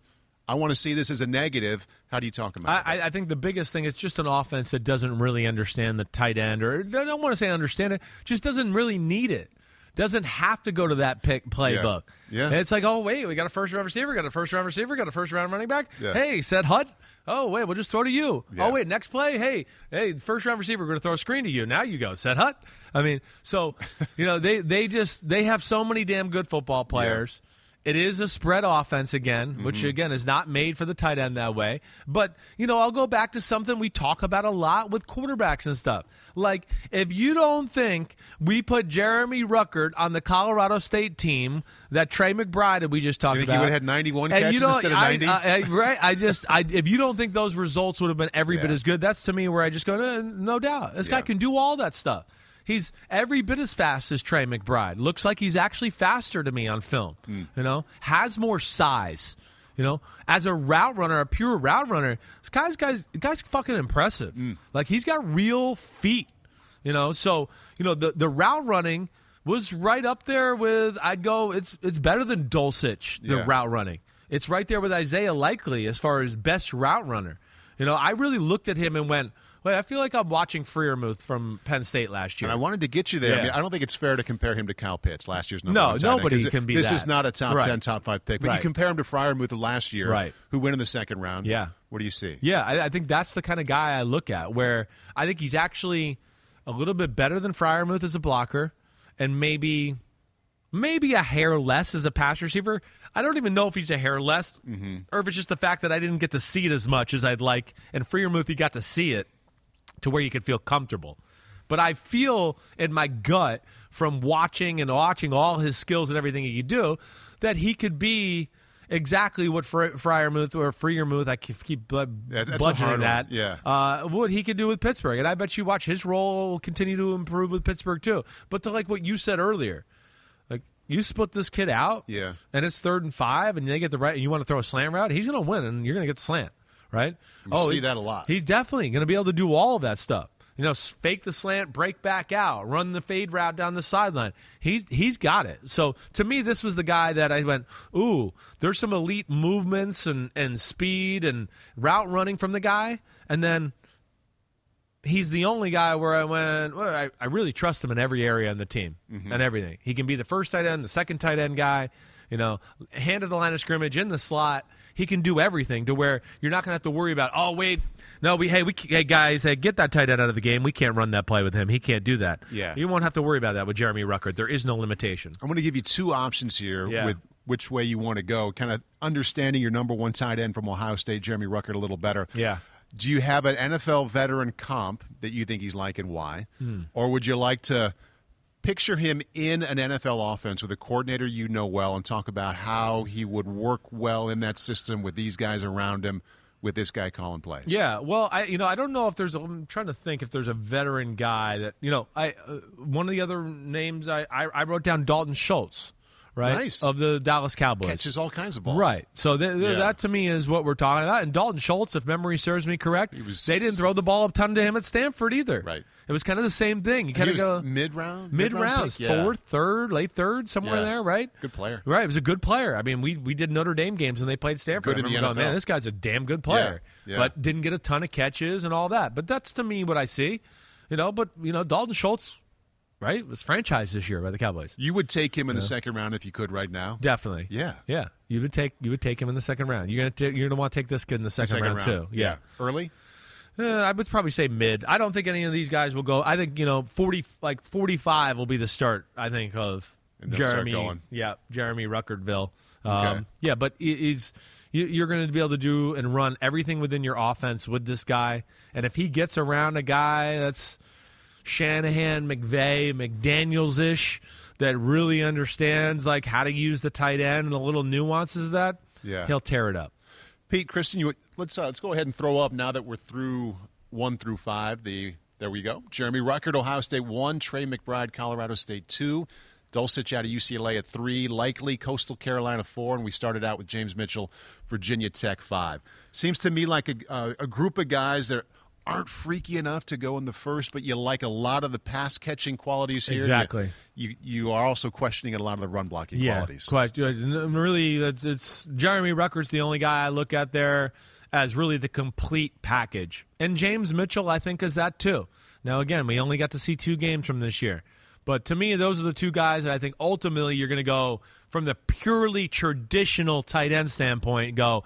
S1: I want to see this as a negative. How do you talk about
S2: I,
S1: it?
S2: I- I think the biggest thing is just an offense that doesn't really understand the tight end, or I don't want to say understand it, just doesn't really need it. Doesn't have to go to that pick playbook.
S1: Yeah.
S2: And it's like, oh wait, we got a first round receiver, got a first round receiver, got a first round running back.
S1: Yeah.
S2: Hey, said Hut. Oh wait, we'll just throw to you.
S1: Yeah.
S2: Oh wait, next play. Hey, hey, first round receiver, we're going to throw a screen to you. Now you go, said Hut. I mean, so you know they they just they have so many damn good football players. It is a spread offense again,
S1: Mm-hmm.
S2: which again is not made for the tight end that way. But, you know, I'll go back to something we talk about a lot with quarterbacks and stuff. Like, if you don't think we put Jeremy Ruckert on the Colorado State team that Trey McBride that we just talked
S1: You think he
S2: about.
S1: would've had 91 catches
S2: you don't-
S1: instead of
S2: I-
S1: 90?
S2: I- I- right? I just, I, if you don't think those results would have been every bit as good, that's to me where I just go, "Eh, no doubt. This guy can do all that stuff. He's every bit as fast as Trey McBride. Looks like he's actually faster to me on film.
S1: Hmm.
S2: You know, has more size. You know, as a route runner, a pure route runner, this guy's guys, guy's fucking impressive.
S1: Hmm.
S2: Like he's got real feet. You know, so you know the the route running was right up there with I'd go. It's it's better than Dulcich the
S1: Yeah.
S2: route running. It's right there with Isaiah Likely as far as best route runner. You know, I really looked at him and went, "Wait, I feel like I'm watching Freiermuth from Penn State last year."
S1: And I wanted to get you there. I, mean, I don't think it's fair to compare him to Kyle Pitts, last year's number
S2: No,
S1: one tight end,
S2: nobody can be
S1: This
S2: that.
S1: is not a top
S2: Right.
S1: ten, top five pick. But you compare him to Freiermuth of last year,
S2: Right.
S1: who went in the second round.
S2: Yeah.
S1: What do you see?
S2: Yeah, I, I think that's the kind of guy I look at. Where I think he's actually a little bit better than Freiermuth as a blocker, and maybe maybe a hair less as a pass receiver. I don't even know if he's a hair less, mm-hmm. or if it's just the fact that I didn't get to see it as much as I'd like. And Freiermuth, he got to see it to where you could feel comfortable. But I feel in my gut from watching and watching all his skills and everything he could do that he could be exactly what Fre- Freiermuth or Freiermuth, I keep, keep
S1: Yeah, that's a
S2: bludgeoning
S1: one.
S2: that,
S1: Yeah.
S2: uh, what he could do with Pittsburgh. And I bet you watch his role will continue to improve with Pittsburgh too. But to like what you said earlier, like you split this kid out,
S1: Yeah.
S2: and it's third and five, and they get the right, and you want to throw a slant route, he's going to win, and you're going to get the slant, right? Oh,
S1: see
S2: he-
S1: that a lot.
S2: He's definitely going to be able to do all of that stuff. You know, fake the slant, break back out, run the fade route down the sideline. He's he's got it. So to me, this was the guy that I went, ooh, there's some elite movements and and speed and route running from the guy, and then he's the only guy where I went, well, I, I really trust him in every area in the team
S1: Mm-hmm.
S2: and everything. He can be the first tight end, the second tight end guy, you know, hand of the line of scrimmage in the slot. He can do everything to where you're not going to have to worry about, oh, wait, no, we, hey, we, hey, guys, hey, get that tight end out of the game. We can't run that play with him. He can't do that.
S1: Yeah.
S2: You won't have to worry about that with Jeremy Ruckert. There is no limitation.
S1: I'm going to give you two options here
S2: Yeah.
S1: with which way you want to go, kind of understanding your number one tight end from Ohio State, Jeremy Ruckert, a little better.
S2: Yeah.
S1: Do you have an NFL veteran comp that you think he's like and why? Hmm. Or would you like to picture him in an NFL offense with a coordinator you know well and talk about how he would work well in that system with these guys around him, with this guy calling plays?
S2: Yeah, well, I you know I don't know if there's. A, I'm trying to think if there's a veteran guy that you know. I uh, one of the other names I, I I wrote down Dalton Schultz right?
S1: Nice.
S2: Of the Dallas Cowboys.
S1: Catches all kinds of balls.
S2: Right. So th- th-
S1: Yeah.
S2: that to me is what we're talking about. And Dalton Schultz, if memory serves me correct,
S1: was-
S2: they didn't throw the ball a ton to him at Stanford either.
S1: Right.
S2: It was kind of the same thing. You kind of go
S1: mid round,
S2: mid rounds,
S1: yeah.
S2: fourth, third, late third, somewhere
S1: Yeah.
S2: there, right?
S1: Good player.
S2: Right. It was a good player. I mean, we we did Notre Dame games and they played Stanford.
S1: Good in the
S2: going,
S1: NFL.
S2: Man, this guy's a damn good player. But didn't get a ton of catches and all that. But that's to me what I see. You know, but you know, Dalton Schultz, right, It was franchised this year by the Cowboys.
S1: You would take him in the second round if you could right now.
S2: Definitely.
S1: Yeah.
S2: Yeah. You would take you would take him in the second round. You're gonna ta- you're gonna want to take this kid in the second,
S1: Second
S2: round, too. Yeah.
S1: Early?
S2: Uh, I would probably say mid. I don't think any of these guys will go. I think you know forty like forty five will be the start. I think of
S1: And they'll start
S2: Jeremy.
S1: going.
S2: Yeah, Jeremy Ruckertville. Um,
S1: Okay.
S2: Yeah, but he- he's you're going to be able to do and run everything within your offense with this guy. And if he gets around a guy that's Shanahan, McVay, McDaniel's ish, that really understands like how to use the tight end and the little nuances of that,
S1: Yeah.
S2: he'll tear it up.
S1: Pete, Kristen, you, let's uh, let's go ahead and throw up now that we're through one through five. The there we go. Jeremy Ruckert, Ohio State one. Trey McBride, Colorado State two. Dulcich out of UCLA at three. Likely Coastal Carolina four, and we started out with James Mitchell, Virginia Tech five. Seems to me like a, a, a group of guys that aren't freaky enough to go in the first, but you like a lot of the pass catching qualities here.
S2: Exactly.
S1: You, you are also questioning a lot of the run blocking qualities.
S2: Quite, uh, really, it's, it's Jeremy Ruckert's the only guy I look at there as really the complete package, and James Mitchell I think is that too. Now again, we only got to see two games from this year, but to me, those are the two guys that I think ultimately you're going to go from the purely traditional tight end standpoint. Go,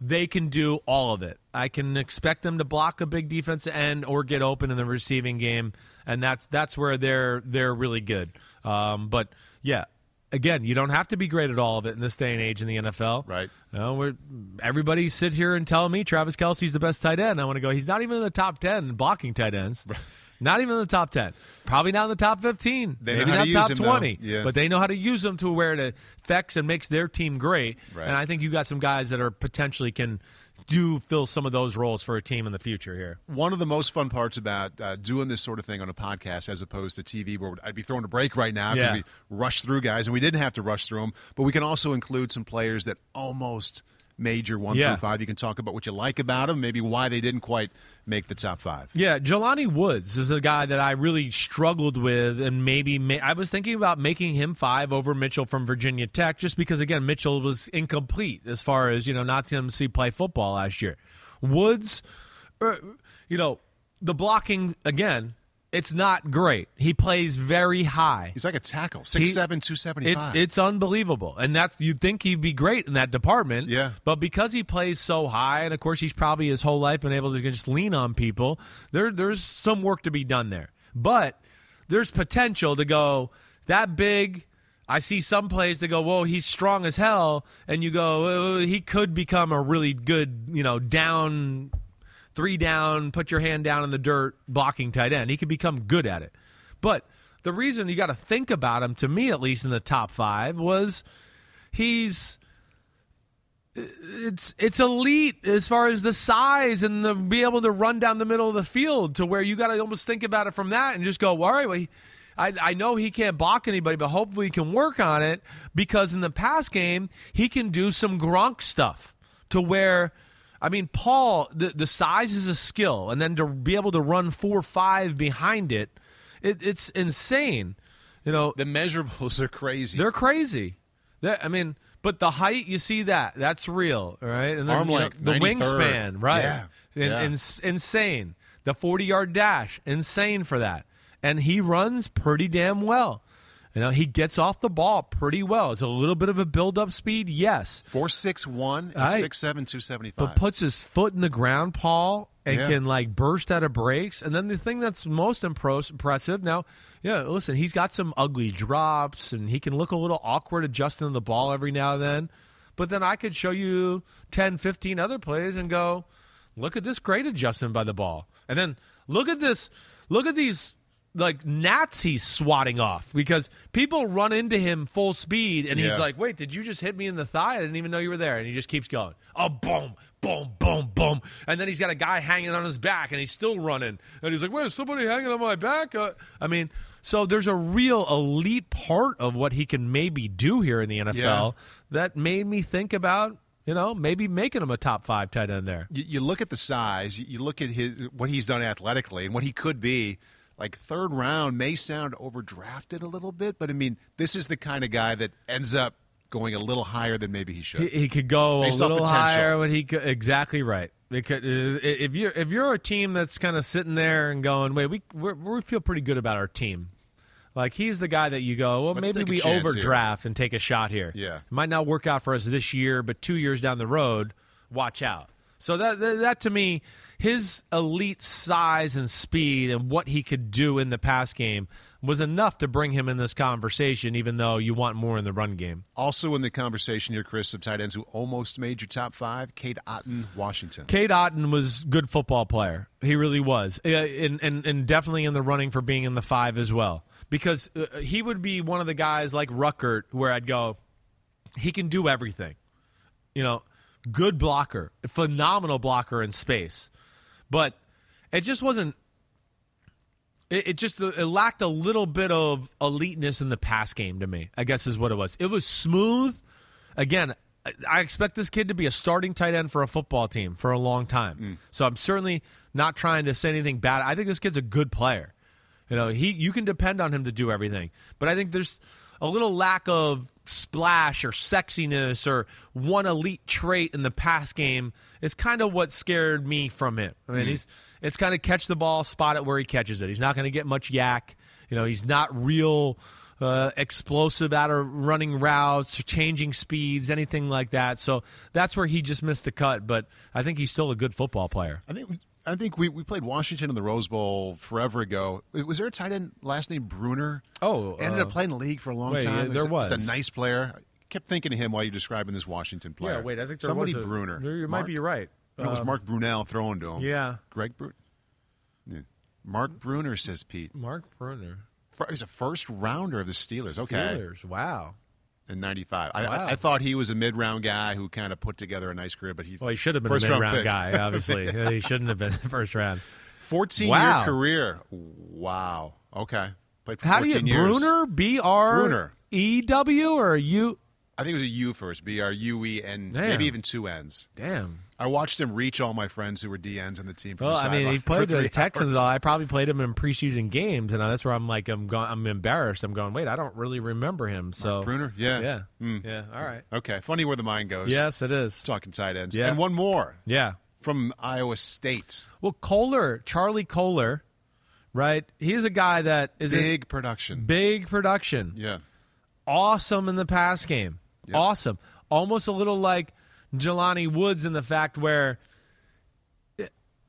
S2: they can do all of it. I can expect them to block a big defensive end or get open in the receiving game, and that's that's where they're they're really good. Um, but yeah, again, you don't have to be great at all of it in this day and age in the NFL.
S1: Right.
S2: You know, we're, everybody sits here and tell me Travis Kelce's the best tight end. I want to go. He's not even in the top ten blocking tight ends. Not even in the top ten. Probably not in the top fifteen.
S1: They know
S2: maybe not
S1: to
S2: top twenty.
S1: Yeah.
S2: But they know how to use them to where it affects and makes their team great.
S1: Right.
S2: And I think you got some guys that are potentially can do fill some of those roles for a team in the future here.
S1: one of the most fun parts about uh, doing this sort of thing on a podcast as opposed to TV, where I'd be throwing a break right now because
S2: Yeah.
S1: we rush through guys, and we didn't have to rush through them, but we can also include some players that almost made your one
S2: Yeah.
S1: through five. You can talk about what you like about them, maybe why they didn't quite make the top five.
S2: Yeah, Jelani Woods is a guy that I really struggled with, and maybe ma- I was thinking about making him five over Mitchell from Virginia Tech, just because again Mitchell was incomplete as far as you know not seeing him see play football last year. Woods, uh, you know, the blocking again, it's not great. He plays very high.
S1: He's like a tackle, six seven, two seventy
S2: It's
S1: five.
S2: it's unbelievable, and that's you'd think he'd be great in that department.
S1: Yeah.
S2: but because he plays so high, and of course he's probably his whole life been able to just lean on people. There there's some work to be done there, but there's potential to go that big. I see some plays that go, whoa, he's strong as hell, and you go, oh, he could become a really good, you know, down three down, put your hand down in the dirt, blocking tight end. He could become good at it. But the reason you got to think about him, to me at least, in the top five was he's it's it's elite as far as the size and the be able to run down the middle of the field to where you got to almost think about it from that and just go, all right, well, he, I, I know he can't block anybody, but hopefully he can work on it because in the pass game he can do some Gronk stuff to where. I mean, Paul, the, the size is a skill, and then to be able to run four five behind it, it it's insane. You know,
S1: the measurables are crazy.
S2: they're crazy. That I mean, but the height you see that that's real, right? And then
S1: Arm
S2: you know, the
S1: 93rd.
S2: wingspan, right?
S1: Yeah.
S2: In-
S1: Yeah.
S2: ins- insane. The forty yard dash, insane for that. And he runs pretty damn well. You know, he gets off the ball pretty well. It's a little bit of a build up speed, yes,
S1: Four six one and
S2: I-
S1: six seven, two seventy
S2: but puts his foot in the ground, Paul, and
S1: Yeah.
S2: can like burst out of breaks. And then the thing that's most impros- impressive now, yeah, listen, he's got some ugly drops, and he can look a little awkward adjusting the ball every now and then. But then I could show you 10, 15 other plays and go, look at this great adjustment by the ball, and then look at this, look at these like he's swatting off because people run into him full speed and he's like, wait, did you just hit me in the thigh? I didn't even know you were there. And he just keeps going. Oh, boom, boom, boom, boom. And then he's got a guy hanging on his back and he's still running. And he's like, wait, is somebody hanging on my back? Uh, I mean, So there's a real elite part of what he can maybe do here in the NFL
S1: Yeah.
S2: that made me think about, you know, maybe making him a top five tight end there.
S1: You, you look at the size, you- you look at his what he's done athletically, and what he could be. Like third round may sound overdrafted a little bit, but I mean, this is the kind of guy that ends up going a little higher than maybe he should.
S2: He, he could go
S1: Based
S2: a little higher, but he could, exactly right. Could, if you're if you're a team that's kind of sitting there and going, wait, we we feel pretty good about our team. Like he's the guy that you go, well,
S1: Let's
S2: maybe we
S1: chance here.
S2: overdraft and take a shot here.
S1: Yeah.
S2: it might not work out for us this year, but two years down the road, watch out. So that, that that to me, his elite size and speed and what he could do in the pass game was enough to bring him in this conversation. Even though you want more in the run game.
S1: Also in the conversation here, Chris, some tight ends who almost made your top five: Cade Otton, Washington.
S2: Cade Otton was good football player. He really was, Uh, and, and and definitely in the running for being in the five as well. Because uh, he would be one of the guys like Ruckert, where I'd go, he can do everything. You know, good blocker, phenomenal blocker in space, but it just wasn't. It, it just it lacked a little bit of eliteness in the pass game to me. I guess is what it was. It was smooth. Again, I- I expect this kid to be a starting tight end for a football team for a long time. Mm. So I'm certainly not trying to say anything bad. I think this kid's a good player. You know, he you can depend on him to do everything. But I think there's a little lack of splash or sexiness or one elite trait in the pass game is kind of what scared me from him. I mean, he's it's kind of catch the ball, spot it where he catches it. He's not going to get much YAC. You know, he's not real uh, explosive out of running routes, changing speeds, anything like that. So that's where he just missed the cut. But I think he's still a good football player.
S1: I think I think we, we played Washington in the Rose Bowl forever ago. Was there a tight end last name Bruener?
S2: Oh,
S1: ended
S2: uh,
S1: up playing the league for a long
S2: wait,
S1: time.
S2: yeah, there
S1: just
S2: was.
S1: a nice player. I kept thinking of him while you're describing this Washington player.
S2: Yeah, wait, I think there
S1: somebody
S2: was a,
S1: Bruener.
S2: there- You might be right.
S1: no, it was
S2: Um,
S1: Mark Brunell throwing to him.
S2: Yeah,
S1: Greg Bruener. Yeah. Mark Bruener says Pete.
S2: Mark Bruener.
S1: Fir- He's a first rounder of the Steelers. Okay,
S2: Steelers. Wow.
S1: In '95. I,
S2: Wow.
S1: I, I thought he was a mid-round guy who kind of put together a nice career, but he's
S2: Well, he should have been
S1: first
S2: a mid-round guy. Obviously, Yeah, he shouldn't have been the first round.
S1: 14
S2: Wow.
S1: year career. Wow. Okay. Played for
S2: How do you
S1: years.
S2: Bruener? B R
S1: Bruner.
S2: E W or U?
S1: I think it was a U first. B R U E N. Maybe even two N's.
S2: Damn.
S1: I watched him reach all my friends who were DNs on the team.
S2: Well,
S1: the
S2: I mean, he played the Texans.
S1: hours.
S2: I probably played him in preseason games, and that's where I'm like, I'm going, I'm embarrassed. I'm going, wait, I don't really remember him. So
S1: Bruener? Yeah.
S2: yeah,
S1: Mm.
S2: yeah. All right.
S1: Okay. Funny where the mind goes.
S2: Yes, it is.
S1: Talking tight ends.
S2: Yeah.
S1: And one more
S2: Yeah.
S1: from Iowa State.
S2: Well, Kolar, Charlie Kolar, right? He's a guy that is a
S1: Big production.
S2: big production.
S1: Yeah.
S2: awesome in the pass game.
S1: Yep.
S2: Awesome. Almost a little like Jelani Woods in the fact where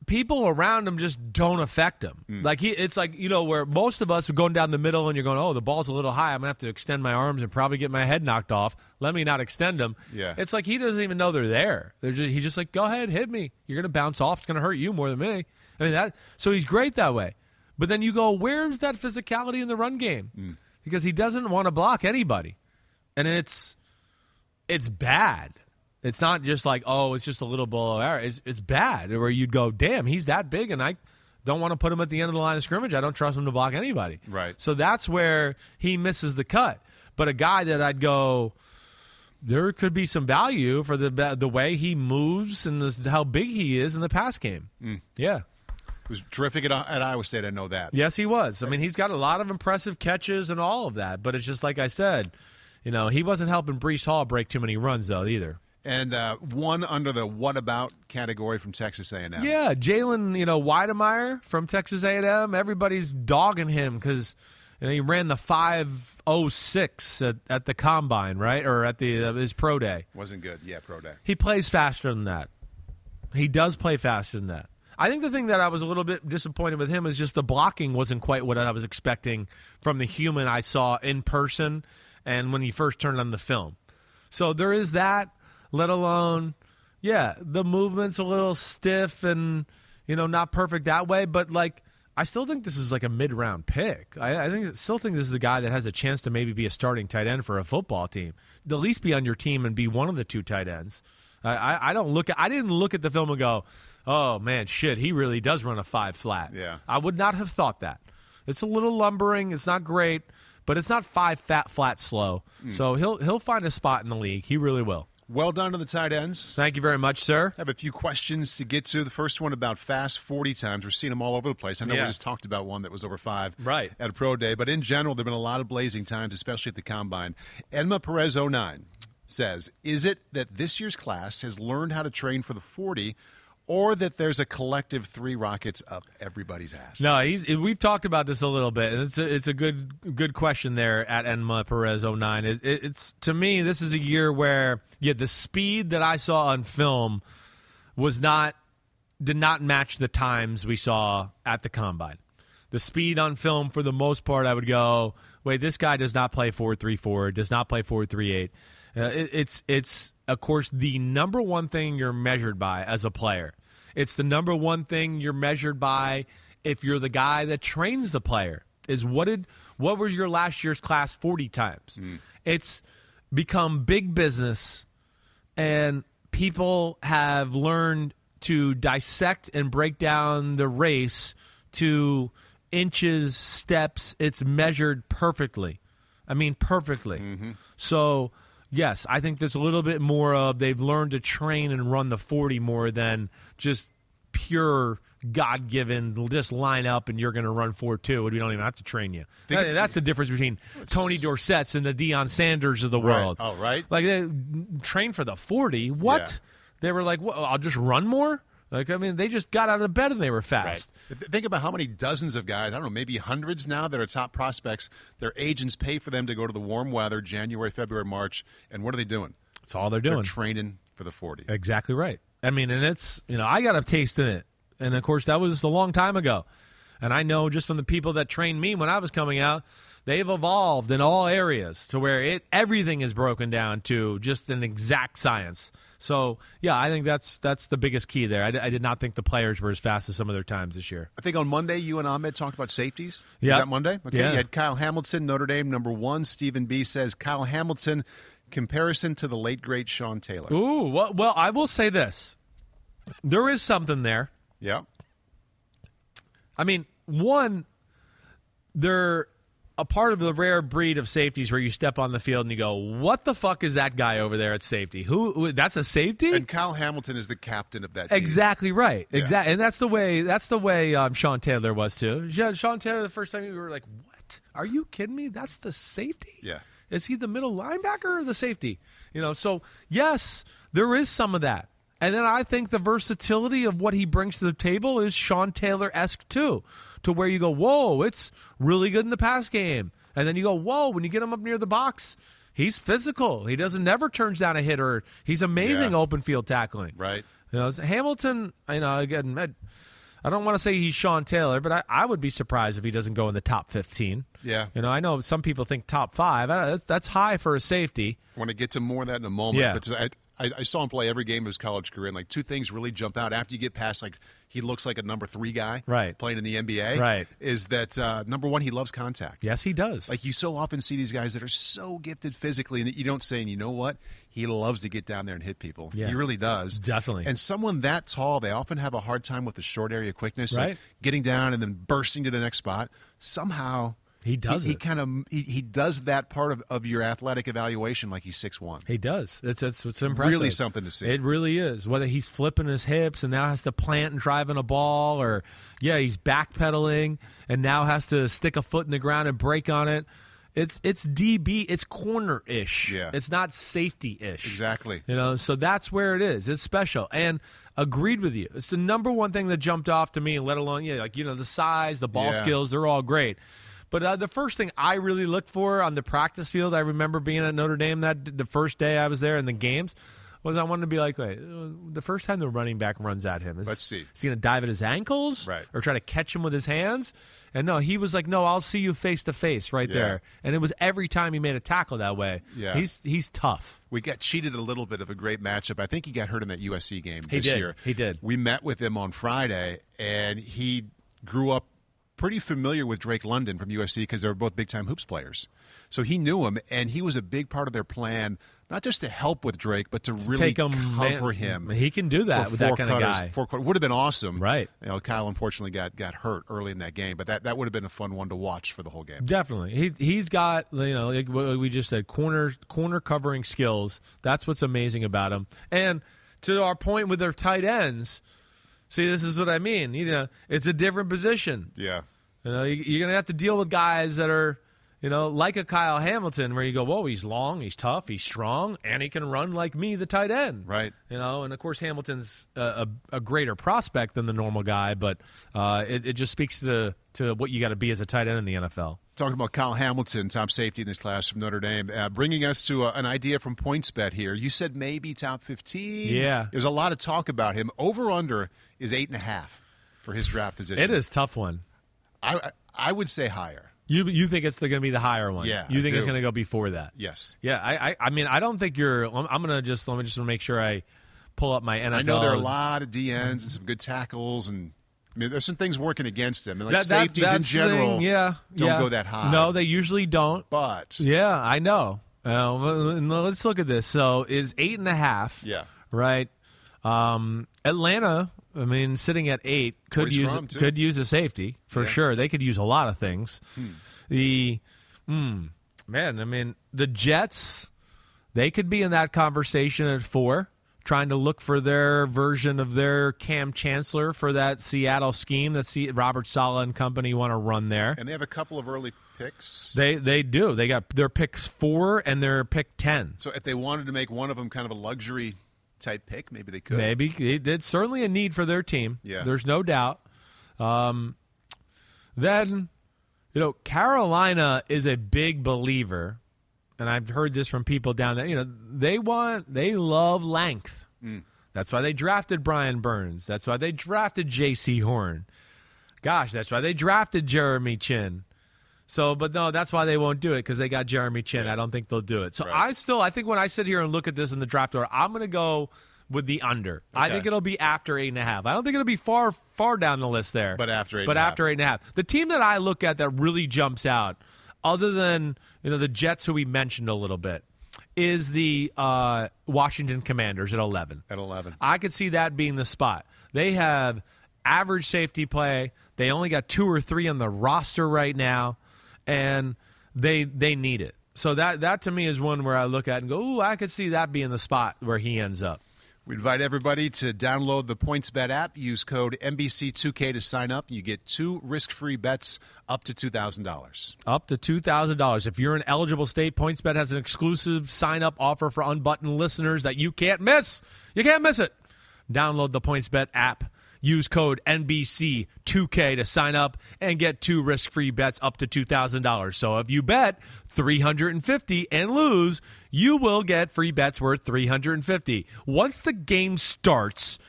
S2: people around him just don't affect him.
S1: Hmm.
S2: Like he it's like, you know, where most of us are going down the middle and you're going, "Oh, the ball's a little high. I'm going to have to extend my arms and probably get my head knocked off. Let me not extend them."
S1: Yeah.
S2: It's like he doesn't even know they're there. They're just he's just like, "Go ahead, hit me. You're going to bounce off. It's going to hurt you more than me." I mean, that so he's great that way. But then you go, "Where's that physicality in the run game?"
S1: Hmm.
S2: Because he doesn't want to block anybody and it's it's bad. It's not just like oh, it's just a little below average. It's it's bad. Where you'd go, damn, he's that big, and I don't want to put him at the end of the line of scrimmage. I don't trust him to block anybody.
S1: Right.
S2: So that's where he misses the cut. But a guy that I'd go, there could be some value for the the way he moves and the, how big he is in the pass game. Hmm. Yeah.
S1: He was terrific at, at Iowa State. I know that.
S2: Yes, he was. I mean, he's got a lot of impressive catches and all of that. But it's just like I said, you know, he wasn't helping Breece Hall break too many runs though either.
S1: And uh, one under the what about category from Texas A&M.
S2: Yeah, Jalen, you know, Wydermyer from Texas A&M. Everybody's dogging him because you know, he ran the five oh six at, at the combine, right, or at the uh, his pro day.
S1: Wasn't good. Yeah, pro day.
S2: He plays faster than that. He does play faster than that. I think the thing that I was a little bit disappointed with him is just the blocking wasn't quite what I was expecting from the human I saw in person and when he first turned on the film. So there is that, let alone, yeah, the movement's a little stiff and, you know, not perfect that way, but like, I still think this is like a mid round pick. I, I think still think this is a guy that has a chance to maybe be a starting tight end for a football team. At least be on your team and be one of the two tight ends. I, I, I don't look at I didn't look at the film and go, oh man, shit, he really does run a five flat.
S1: Yeah.
S2: I would not have thought that. It's a little lumbering. It's not great, but it's not five fat flat slow. Hmm. So he'll he'll find a spot in the league. He really will.
S1: Well done to the tight ends.
S2: Thank you very much, sir.
S1: I have a few questions to get to. The first one about fast 40 times. We're seeing them all over the place. I know
S2: Yeah.
S1: we just talked about one that was over five
S2: Right.
S1: at a pro day, but in general, there have been a lot of blazing times, especially at the combine. Edma Perez 09 says Is it that this year's class has learned how to train for the 40 or that there's a collective three rockets up everybody's ass?
S2: No, he's, we've talked about this a little bit. It's a, it's a good good question there at Enma Perez 09. It, it, it's to me, this is a year where yeah, the speed that I saw on film was not did not match the times we saw at the combine. The speed on film, for the most part, I would go, wait, this guy does not play four three four, does not play four three eight. Uh, it, it's it's of course the number one thing you're measured by as a player. It's the number one thing you're measured by if you're the guy that trains the player. Is what did what was your last year's class forty times? Hmm. It's become big business and people have learned to dissect and break down the race to inches, steps. It's measured perfectly. I mean, perfectly. Mm-hmm. So, yes, I think there's a little bit more of they've learned to train and run the 40 more than just pure God given, just line up and you're going to run 4 2, and we don't even have to train you. That- that's the difference between Tony Dorsett's and the Deion Sanders of the
S1: Right.
S2: world.
S1: Oh, right.
S2: Like they train for the 40. What?
S1: Yeah.
S2: They were like, well, I'll just run more? Like, I mean, they just got out of bed and they were fast.
S1: Th- Think about how many dozens of guys, I don't know, maybe hundreds now that are top prospects. Their agents pay for them to go to the warm weather, January, February, March. And what are they doing?
S2: That's all they're doing.
S1: They're training for the 40.
S2: Exactly right. I mean, and it's, you know, I got a taste in it. And of course, that was a long time ago. And I know just from the people that trained me when I was coming out, they've evolved in all areas to where it everything is broken down to just an exact science. So, yeah, I think that's that's the biggest key there. I, d- I did not think the players were as fast as some of their times this year.
S1: I think on Monday, you and Ahmed talked about safeties.
S2: Yeah.
S1: That Monday? Okay.
S2: Yeah.
S1: You had Kyle Hamilton, Notre Dame, number one. Stephen B says Kyle Hamilton, comparison to the late, great Sean Taylor.
S2: Ooh, well, well, I will say this: there is something there.
S1: Yeah.
S2: I mean, one, they're a part of the rare breed of safeties where you step on the field and you go, "What the fuck is that guy over there at safety? Who? who that's a safety?"
S1: And Kyle Hamilton is the captain of that team.
S2: Exactly right.
S1: Yeah.
S2: Exactly, and that's the way. That's the way um, Sean Taylor was too. Sean Taylor, the first time you were like, "What? Are you kidding me? That's the safety."
S1: Yeah.
S2: Is he the middle linebacker or the safety? You know, so yes, there is some of that. And then I think the versatility of what he brings to the table is Sean Taylor esque too, to where you go, whoa, it's really good in the pass game. And then you go, whoa, when you get him up near the box, he's physical. He doesn't never turns down a hitter. He's amazing
S1: Yeah.
S2: open field tackling.
S1: Right.
S2: You know, Hamilton, you know, again, I, don't want to say he's Sean Taylor, but I, I would be surprised if he doesn't go in the top 15.
S1: Yeah.
S2: You know, I know some people think top five. That's, that's high for a safety.
S1: I want to get to more of that in a moment.
S2: Yeah.
S1: But I, I, I saw him play every game of his college career, and like two things really jump out after you get past like he looks like a number three guy,
S2: Right.
S1: playing in the NBA.
S2: Right.
S1: Is that uh, number one? He loves contact.
S2: Yes, he does.
S1: Like you so often see these guys that are so gifted physically, and that you don't say, and you know what? He loves to get down there and hit people.
S2: Yeah.
S1: He really does.
S2: Definitely.
S1: And someone that tall, they often have a hard time with the short area quickness, like
S2: Right.
S1: getting down and then bursting to the next spot. Somehow
S2: He does
S1: He,
S2: it.
S1: kind of he, he does that part of, of your athletic evaluation like he's six one.
S2: He does. It's that's what's impressive.
S1: really something to see.
S2: It really is. Whether he's flipping his hips and now has to plant and driving a ball, or yeah, he's backpedaling and now has to stick a foot in the ground and break on it. It's it's DB. It's corner ish.
S1: Yeah.
S2: It's not safety ish.
S1: Exactly.
S2: You know, so that's where it is. It's special. And agreed with you. It's the number one thing that jumped off to me, let alone, yeah, like, you know, the size, the ball
S1: Yeah.
S2: skills, they're all great. But uh, the first thing I really looked for on the practice field, I remember being at Notre Dame that the first day I was there in the games, was I wanted to be like, wait, the first time the running back runs at him, is,
S1: Let's see.
S2: is he going to dive at his ankles,
S1: Right.
S2: or try to catch him with his hands? And no, he was like, no, I'll see you face to face right
S1: Yeah.
S2: there. And it was every time he made a tackle that way.
S1: Yeah.
S2: he's he's tough.
S1: We got cheated a little bit of a great matchup. I think he got hurt in that USC game
S2: He
S1: this
S2: did.
S1: year.
S2: He did.
S1: We met with him on Friday, and he grew up pretty familiar with Drake London from USC because they were both big time hoops players. So he knew him, and he was a big part of their plan, not just to help with Drake, but to really
S2: Take him,
S1: cover
S2: man,
S1: him.
S2: He can do that with
S1: four
S2: that kind
S1: quarters,
S2: of guy.
S1: Four quarters would have been awesome,
S2: Right.
S1: You know, Kyle unfortunately got got hurt early in that game, but that, that would have been a fun one to watch for the whole game.
S2: Definitely, he he's got you know like we just said corner corner covering skills. That's what's amazing about him. And to our point with their tight ends, see this is what I mean. You know, it's a different position.
S1: Yeah,
S2: You know, you- you're gonna have to deal with guys that are. You know, like a Kyle Hamilton, where you go, whoa, he's long, he's tough, he's strong, and he can run like me, the tight end.
S1: right.
S2: You know, and of course Hamilton's a, a, a greater prospect than the normal guy, but uh, it, it just speaks to to what you got to be as a tight end in the NFL.
S1: Talking about Kyle Hamilton, top safety in this class from Notre Dame, uh, bringing us to a, an idea from PointsBet here. You said maybe top 15.
S2: Yeah.
S1: There's a lot of talk about him. Over under is eight and a half for his draft position.
S2: It is a tough one.
S1: I I would say higher.
S2: You you think it's going to be the higher one?
S1: Yeah,
S2: You think it's going to go before that?
S1: Yes.
S2: Yeah. I, I I mean I don't think you're. I'm, I'm going to just let me just make sure I pull up my NFL.
S1: I know there are a lot of DNs and some good tackles, and I mean, there's some things working against them, And like
S2: That- that-
S1: safeties in general,
S2: thing, yeah,
S1: don't
S2: yeah.
S1: go that high.
S2: No, they usually don't.
S1: but
S2: Yeah, I know. Uh, let's look at this. So is eight and a half.
S1: Yeah.
S2: Right. Um, Atlanta. I mean, sitting at eight could use could use a safety for
S1: Yeah.
S2: sure. They could use a lot of things. The hmm, man. I mean, the Jets. They could be in that conversation at four, trying to look for their version of their Cam Chancellor for that Seattle scheme that C- Robert Saleh and company want to run there.
S1: and they have a couple of early picks.
S2: They they do. They got their picks four and their pick ten.
S1: so if they wanted to make one of them kind of a luxury type pick, maybe they could.
S2: Maybe it's certainly a need for their team.
S1: Yeah.
S2: there's no doubt. Um, then, you know, Carolina is a big believer, and I've heard this from people down there. You know, they want they love length. That's why they drafted Brian Burns. That's why they drafted Jaycee Horn. Gosh, that's why they drafted Jeremy Chinn. So, but no, that's why they won't do it because they got Jeremy Chinn. I don't think they'll do it. So
S1: Right.
S2: I still, I think when I sit here and look at this in the draft order, I'm going to go with the under. I think it'll be after eight and a half. I don't think it'll be far, far down the list there.
S1: But after eight
S2: but
S1: and a half.
S2: after eight and a half, the team that I look at that really jumps out, other than you know the Jets who we mentioned a little bit, is the uh, Washington Commanders at eleven.
S1: at eleven.
S2: I could see that being the spot. They have average safety play. They only got two or three on the roster right now, and they they need it. So that that to me is one where I look at and go, "Ooh, I could see that being the spot where he ends up."
S1: We invite everybody to download the PointsBet app. Use code NBC2K to sign up. You get two risk-free bets up to two thousand dollars.
S2: Up to two thousand dollars. If you're an eligible state, PointsBet has an exclusive sign-up offer for unbuttoned listeners that you can't miss. You can't miss it. Download the PointsBet app. Use code NBC2K to sign up and get two risk-free bets up to $2,000. So if you bet 350 and lose, you will get free bets worth 350. Once the game starts,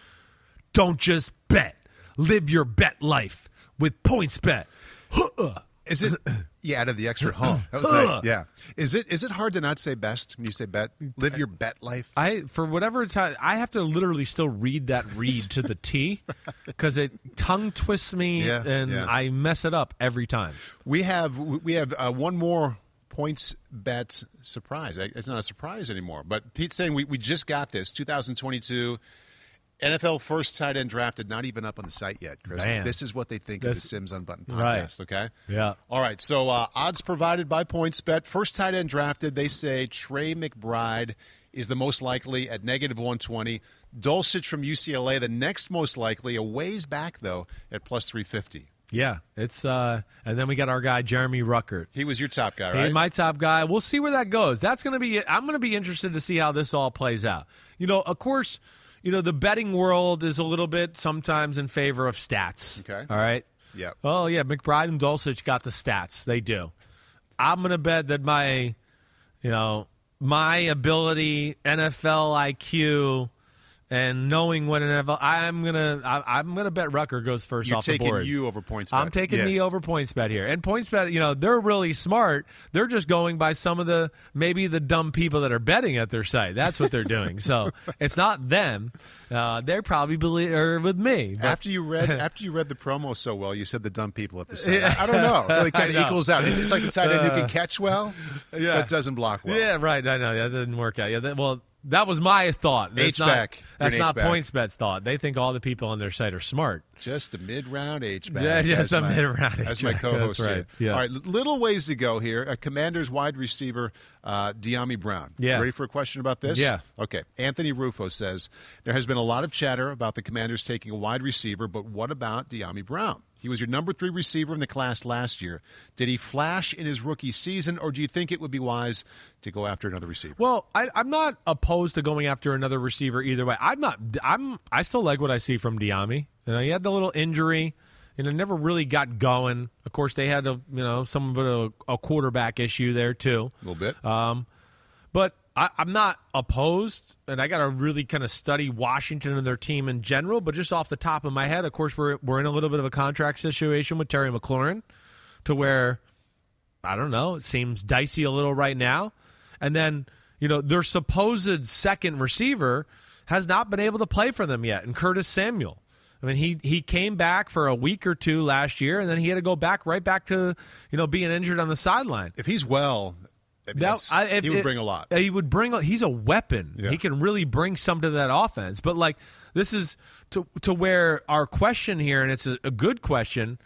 S2: don't just bet. Live your bet life with PointsBet.
S1: Is it? Yeah, out of the extra huh. That was nice. Yeah. Is it? Is it hard to not say best when you say bet? Live your bet life.
S2: I for whatever time I have to literally still read that read to the T because it tongue twists me
S1: Yeah,
S2: and
S1: yeah.
S2: I mess it up every time.
S1: We have we have uh, one more points bet surprise. It's not a surprise anymore. But Pete's saying we, we just got this 2022 NFL first tight end drafted, not even up on the site yet, Chris.
S2: Man.
S1: This is what they think of the Simms Unbuttoned
S2: Right.
S1: podcast. Okay.
S2: Yeah.
S1: All right. So uh, odds provided by PointsBet. First tight end drafted. They say Trey McBride is the most likely at negative 120. Dulcich from UCLA, the next most likely, a ways back though at plus 350.
S2: Yeah, it's uh, and then we got our guy Jeremy Ruckert.
S1: He was your top guy, right?
S2: my top guy. We'll see where that goes. That's going to be. I'm going to be interested to see how this all plays out. You know, of course, you know the betting world is a little bit sometimes in favor of stats.
S1: Okay.
S2: All right.
S1: Yep.
S2: Oh yeah, McBride and Dulcich got the stats. They do. I'm going to bet that my, you know, my ability, NFL IQ, And knowing what an NFL, I'm gonna I, I'm gonna bet Rucker goes 1st
S1: You're
S2: off the
S1: taking
S2: board.
S1: you over points. Bet.
S2: I'm taking
S1: Yeah.
S2: me over points bet here. And points bet, you know, they're really smart. They're just going by some of the maybe the dumb people that are betting at their site. That's what they're doing. so it's not them. Uh, they're probably believe, or with me. But
S1: After you read after you read the promo so well, you said the dumb people at the side. I, I don't know. It really kind of equals out. It's like the tight end who can catch well,
S2: Yeah.
S1: but doesn't block well.
S2: Yeah, right. I know that didn't work out. Yeah, that, well, that was my thought. That's not,
S1: H-back. You're
S2: That's not
S1: H-back.
S2: points bet's thought. They think all the people on their site are smart.
S1: Just a mid-round H back.
S2: Yeah, just a mid-round
S1: That's my co-host
S2: That's right.
S1: here.
S2: Yeah.
S1: All right, little ways to go here. A Commanders wide receiver, uh, Dyami Brown.
S2: Yeah.
S1: Ready for a question about this?
S2: Yeah.
S1: Okay. Anthony Rufo says there has been a lot of chatter about the Commanders taking a wide receiver, but what about Dyami Brown? He was your number three receiver in the class last year. Did he flash in his rookie season, or do you think it would be wise to go after another receiver?
S2: Well, I, I'm not opposed to going after another receiver either way. I'm not. I'm. I still like what I see from Dyami. You know, he had the little injury. You know, never really got going. Of course, they had a you know some of a, a quarterback issue there too.
S1: a little bit.
S2: Um, but I, I'm not opposed, and I got to really kind of study Washington and their team in general. But just off the top of my head, of course, we're we're in a little bit of a contract situation with Terry McLaurin, to where I don't know, it seems dicey a little right now. And then you know their supposed second receiver has not been able to play for them yet, and Curtis Samuel. I mean, he he came back for a week or two last year, and then he had to go back right back to you know being injured on the sideline.
S1: if he's well, I mean,
S2: That- I- if
S1: he would bring a lot.
S2: He would bring. He's a weapon.
S1: Yeah.
S2: He can really bring some to that offense. But like this is to to where our question here, and it's a, a good question: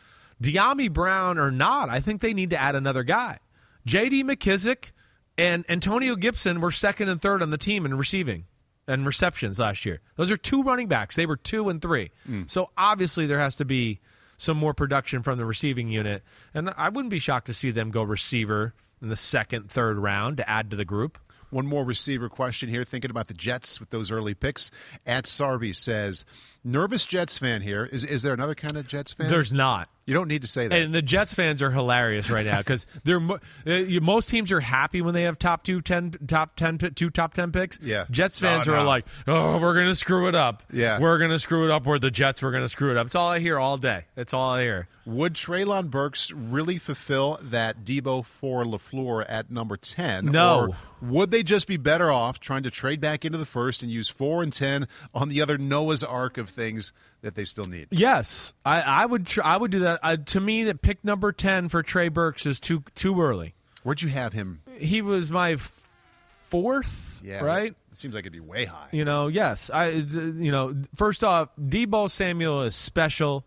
S2: Dyami Brown or not? I think they need to add another guy. J.D. McKissick and Antonio Gibson were second and third on the team in receiving and receptions last year. Those are two running backs. They were two and three. Hmm. So obviously there has to be some more production from the receiving unit. And I wouldn't be shocked to see them go receiver in the second, third round to add to the group.
S1: One more receiver question here, thinking about the Jets with those early picks. At Sarby says, nervous Jets fan here. Is is there another kind of Jets fan?
S2: There's not.
S1: you don't need to say that.
S2: And the Jets fans are hilarious right now because they're uh, most teams are happy when they have top two, ten, top ten, two top ten picks.
S1: Yeah.
S2: Jets fans are
S1: no.
S2: like, oh, we're gonna screw it up.
S1: Yeah.
S2: we're gonna screw it up. Where the Jets were gonna screw it up. It's all I hear all day. It's all I hear.
S1: Would Treylon Burks really fulfill that Debo for LaFleur at number 10?
S2: No.
S1: Or would they just be better off trying to trade back into the first and use 4 and 10 on the other Noah's Ark of things that they still need?
S2: Yes, I, I would. Tr- I would do that. Uh, to me, that pick number ten for Trey Burks is too too early.
S1: Where'd you have him?
S2: He was my f- fourth.
S1: Yeah.
S2: right.
S1: It seems like it'd be way high.
S2: You know, yes. I, you know, first off, Debo Samuel is special,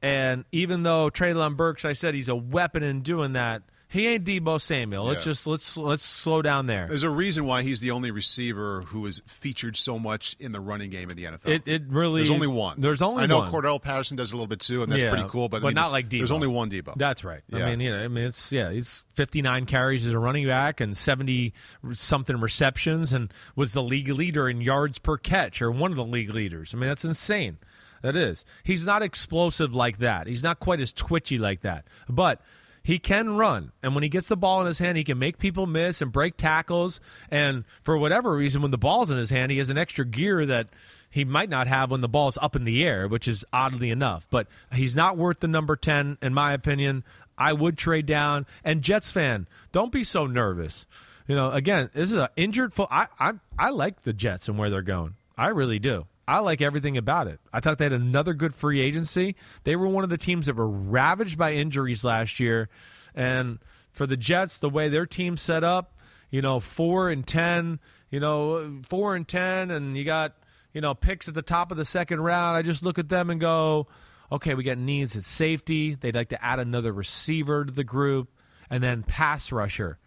S2: and even though Treylon Burks, I said he's a weapon in doing that. He ain't Debo Samuel. Let's
S1: Yeah.
S2: just let's let's slow down there.
S1: There's a reason why he's the only receiver who is featured so much in the running game in the NFL.
S2: It it really
S1: There's only one.
S2: There's only
S1: I know
S2: one.
S1: Cordarrelle Patterson does a little bit too, and that's
S2: Yeah,
S1: pretty cool. But, I mean,
S2: not like Debo.
S1: There's only one Debo.
S2: That's right.
S1: Yeah.
S2: I mean, you know, I mean, it's yeah, he's 59 carries as a running back and 70 something receptions, and was the league leader in yards per catch, or one of the league leaders. I mean, that's insane. That is. He's not explosive like that. He's not quite as twitchy like that, but. He can run, and when he gets the ball in his hand, he can make people miss and break tackles. And for whatever reason, when the ball's in his hand, he has an extra gear that he might not have when the ball's up in the air, which is oddly enough. But he's not worth the number 10, in my opinion. I would trade down. And Jets fan, don't be so nervous. You know, again, this is an injured foot. I, I, I like the Jets and where they're going. I really do. I like everything about it. I thought they had another good free agency. They were one of the teams that were ravaged by injuries last year. And for the Jets, the way their team set up, you know, four and ten, you know, four and ten, and you got, you know, picks at the top of the second round. I just look at them and go, okay, we got needs at safety. They'd like to add another receiver to the group, and then pass rusher.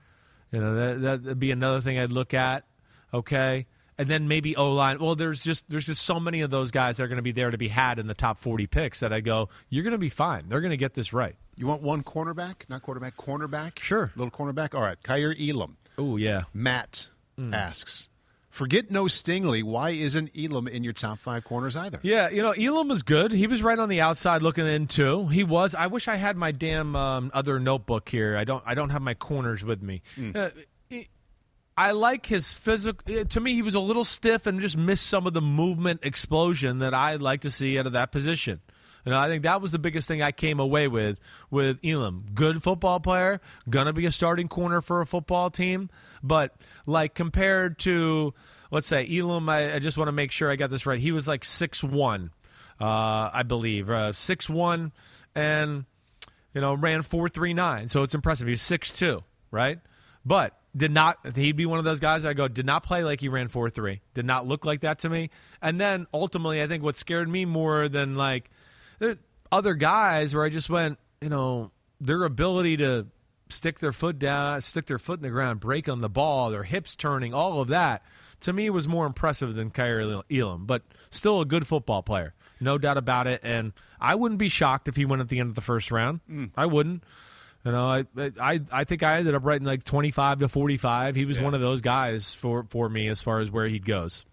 S2: You know, that that'd be another thing I'd look at. Okay. And then maybe O line. Well, there's just there's just so many of those guys that are going to be there to be had in the top 40 picks that I go, you're going to be fine. They're going to get this right.
S1: You want one cornerback? Not quarterback, cornerback?
S2: Sure.
S1: Little cornerback? All right. Kaiir Elam.
S2: Oh yeah.
S1: Matt
S2: Hmm.
S1: asks, forget no Stingley. Why isn't Elam in your top five corners either?
S2: Yeah, you know, Elam was good. He was right on the outside looking in too. He was. I wish I had my damn um, other notebook here. I don't. I don't have my corners with me. Uh, E- I like his physical. To me, he was a little stiff and just missed some of the movement explosion that I'd like to see out of that position. You know, I think that was the biggest thing I came away with with Elam. Good football player, gonna be a starting corner for a football team, but like compared to let's say Elam, I, I just want to make sure I got this right. He was like six one, uh, I believe, uh, six one, and you know ran four three nine. So it's impressive. He's six two, right? But did not he'd be one of those guys I go did not play like he ran 4-3 did not look like that to me. And then ultimately I think what scared me more than like there other guys where I just went you know their ability to stick their foot down stick their foot in the ground break on the ball their hips turning all of that to me was more impressive than Kaiir Elam. But still a good football player no doubt about it. And I wouldn't be shocked if he went at the end of the first round. Mm. I wouldn't you know, I I I think I ended up writing like twenty five to forty five. He was yeah. one of those guys for for me as far as where he goes.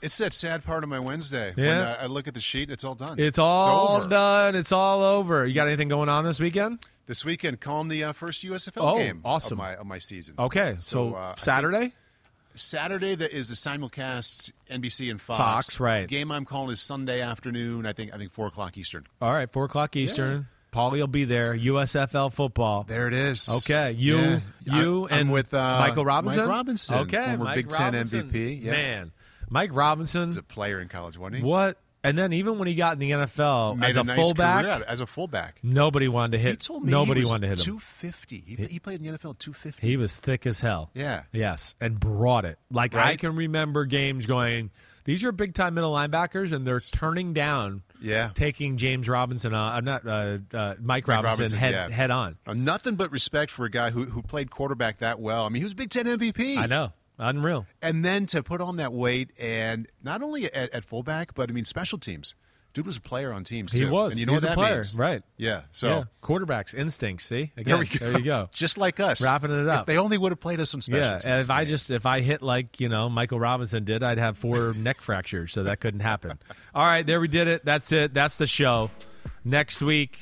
S1: It's that sad part of my Wednesday.
S2: Yeah.
S1: When I, I look at the sheet, it's all done.
S2: It's all it's done. It's all over. You got anything going on this weekend?
S1: This weekend, calling the uh, first USFL
S2: oh,
S1: game
S2: awesome.
S1: of my of my season.
S2: Okay, so, so uh, Saturday.
S1: Saturday that is the simulcast NBC and Fox.
S2: Fox, right?
S1: Game I'm calling is Sunday afternoon. I think I think four o'clock Eastern.
S2: All right, four o'clock Eastern. Yeah. Paulie will be there. USFL football.
S1: There it is.
S2: Okay, you,
S1: yeah.
S2: you,
S1: I'm,
S2: and
S1: I'm with uh,
S2: Michael Robinson.
S1: Mike Robinson,
S2: okay,
S1: former
S2: Mike
S1: Big
S2: Robinson.
S1: Ten MVP. Yeah.
S2: Man, Mike Robinson,
S1: was a player in college, wasn't he?
S2: What? And then even when he got in the NFL
S1: Made
S2: as a,
S1: a nice
S2: fullback,
S1: as a fullback,
S2: nobody wanted to hit.
S1: He told me
S2: nobody
S1: he was
S2: wanted to hit him.
S1: 250. He, he played in the NFL 250.
S2: He was thick as hell.
S1: Yeah.
S2: Yes, and brought it. Like I can remember games going. These are big time middle linebackers, and they're turning down.
S1: Yeah.
S2: taking James Robinson. Uh, I'm not uh, uh, Mike, Robinson,
S1: Robinson,
S2: head
S1: yeah.
S2: head on.
S1: Uh, nothing but respect for a guy who, who played quarterback that well. I mean, he was Big Ten MVP.
S2: I know, unreal.
S1: And then to put on that weight, and not only at, at fullback, but I mean, special teams. Dude was a player on teams too.
S2: He was.
S1: And you
S2: He
S1: know
S2: was
S1: what
S2: a
S1: that
S2: player,
S1: means.
S2: right.
S1: Yeah. So
S2: yeah, quarterbacks instincts. See, again,
S1: there we go.
S2: There you go.
S1: Just like us.
S2: Wrapping it up.
S1: If they only would have played us some special
S2: Yeah,
S1: teams.
S2: and if I just if I hit like you know Michael Robinson did, I'd have four neck fractures, so that couldn't happen. All right, there we did it. That's it. That's the show. Next week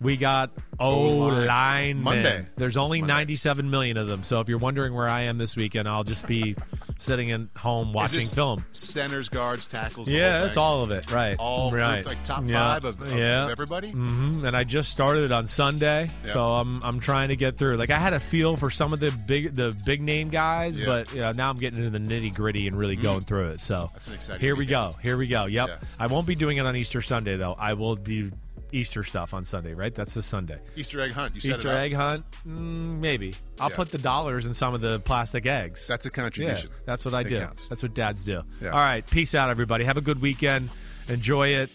S2: we got O
S1: O-line. Monday.
S2: There's only
S1: Monday.
S2: 97 million of them. So if you're wondering where I am this weekend, I'll just be sitting at home watching film.
S1: Centers, guards, tackles.
S2: Yeah, that's all of it. Right.
S1: All
S2: right.
S1: grouped, like top
S2: Yeah.
S1: five of, of,
S2: yeah.
S1: everybody.
S2: hmm And I just started on Sunday,
S1: Yeah.
S2: so I'm I'm trying to get through. Like I had a feel for some of the big the big name guys,
S1: Yeah.
S2: but you know, now I'm getting into the nitty gritty and really going through it. So
S1: That's an exciting
S2: here we go. Here we go. Yep. I won't be doing it on Easter Sunday though. I will do Easter stuff on Sunday. Right? That's the Sunday.
S1: Easter egg hunt. You set
S2: Easter
S1: it up.
S2: egg hunt? Mm, maybe. I'll
S1: Yeah.
S2: put the dollars in some of the plastic eggs.
S1: That's a
S2: yeah,
S1: contribution.
S2: that's what I do.
S1: counts.
S2: That's what dads do.
S1: Yeah.
S2: All right. Peace out, everybody. Have a good weekend. Enjoy it.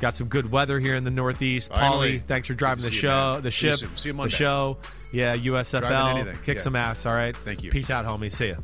S2: Got some good weather here in the Northeast.
S1: Finally.
S2: Paulie, thanks for driving
S1: Good
S2: the
S1: to see you,
S2: show,
S1: man.
S2: the
S1: See you
S2: ship,
S1: soon. See you
S2: the
S1: Monday.
S2: show. Yeah, USFL.
S1: Anything.
S2: Kick
S1: Yeah.
S2: some ass. All right.
S1: Thank you.
S2: Peace out, homie. See ya.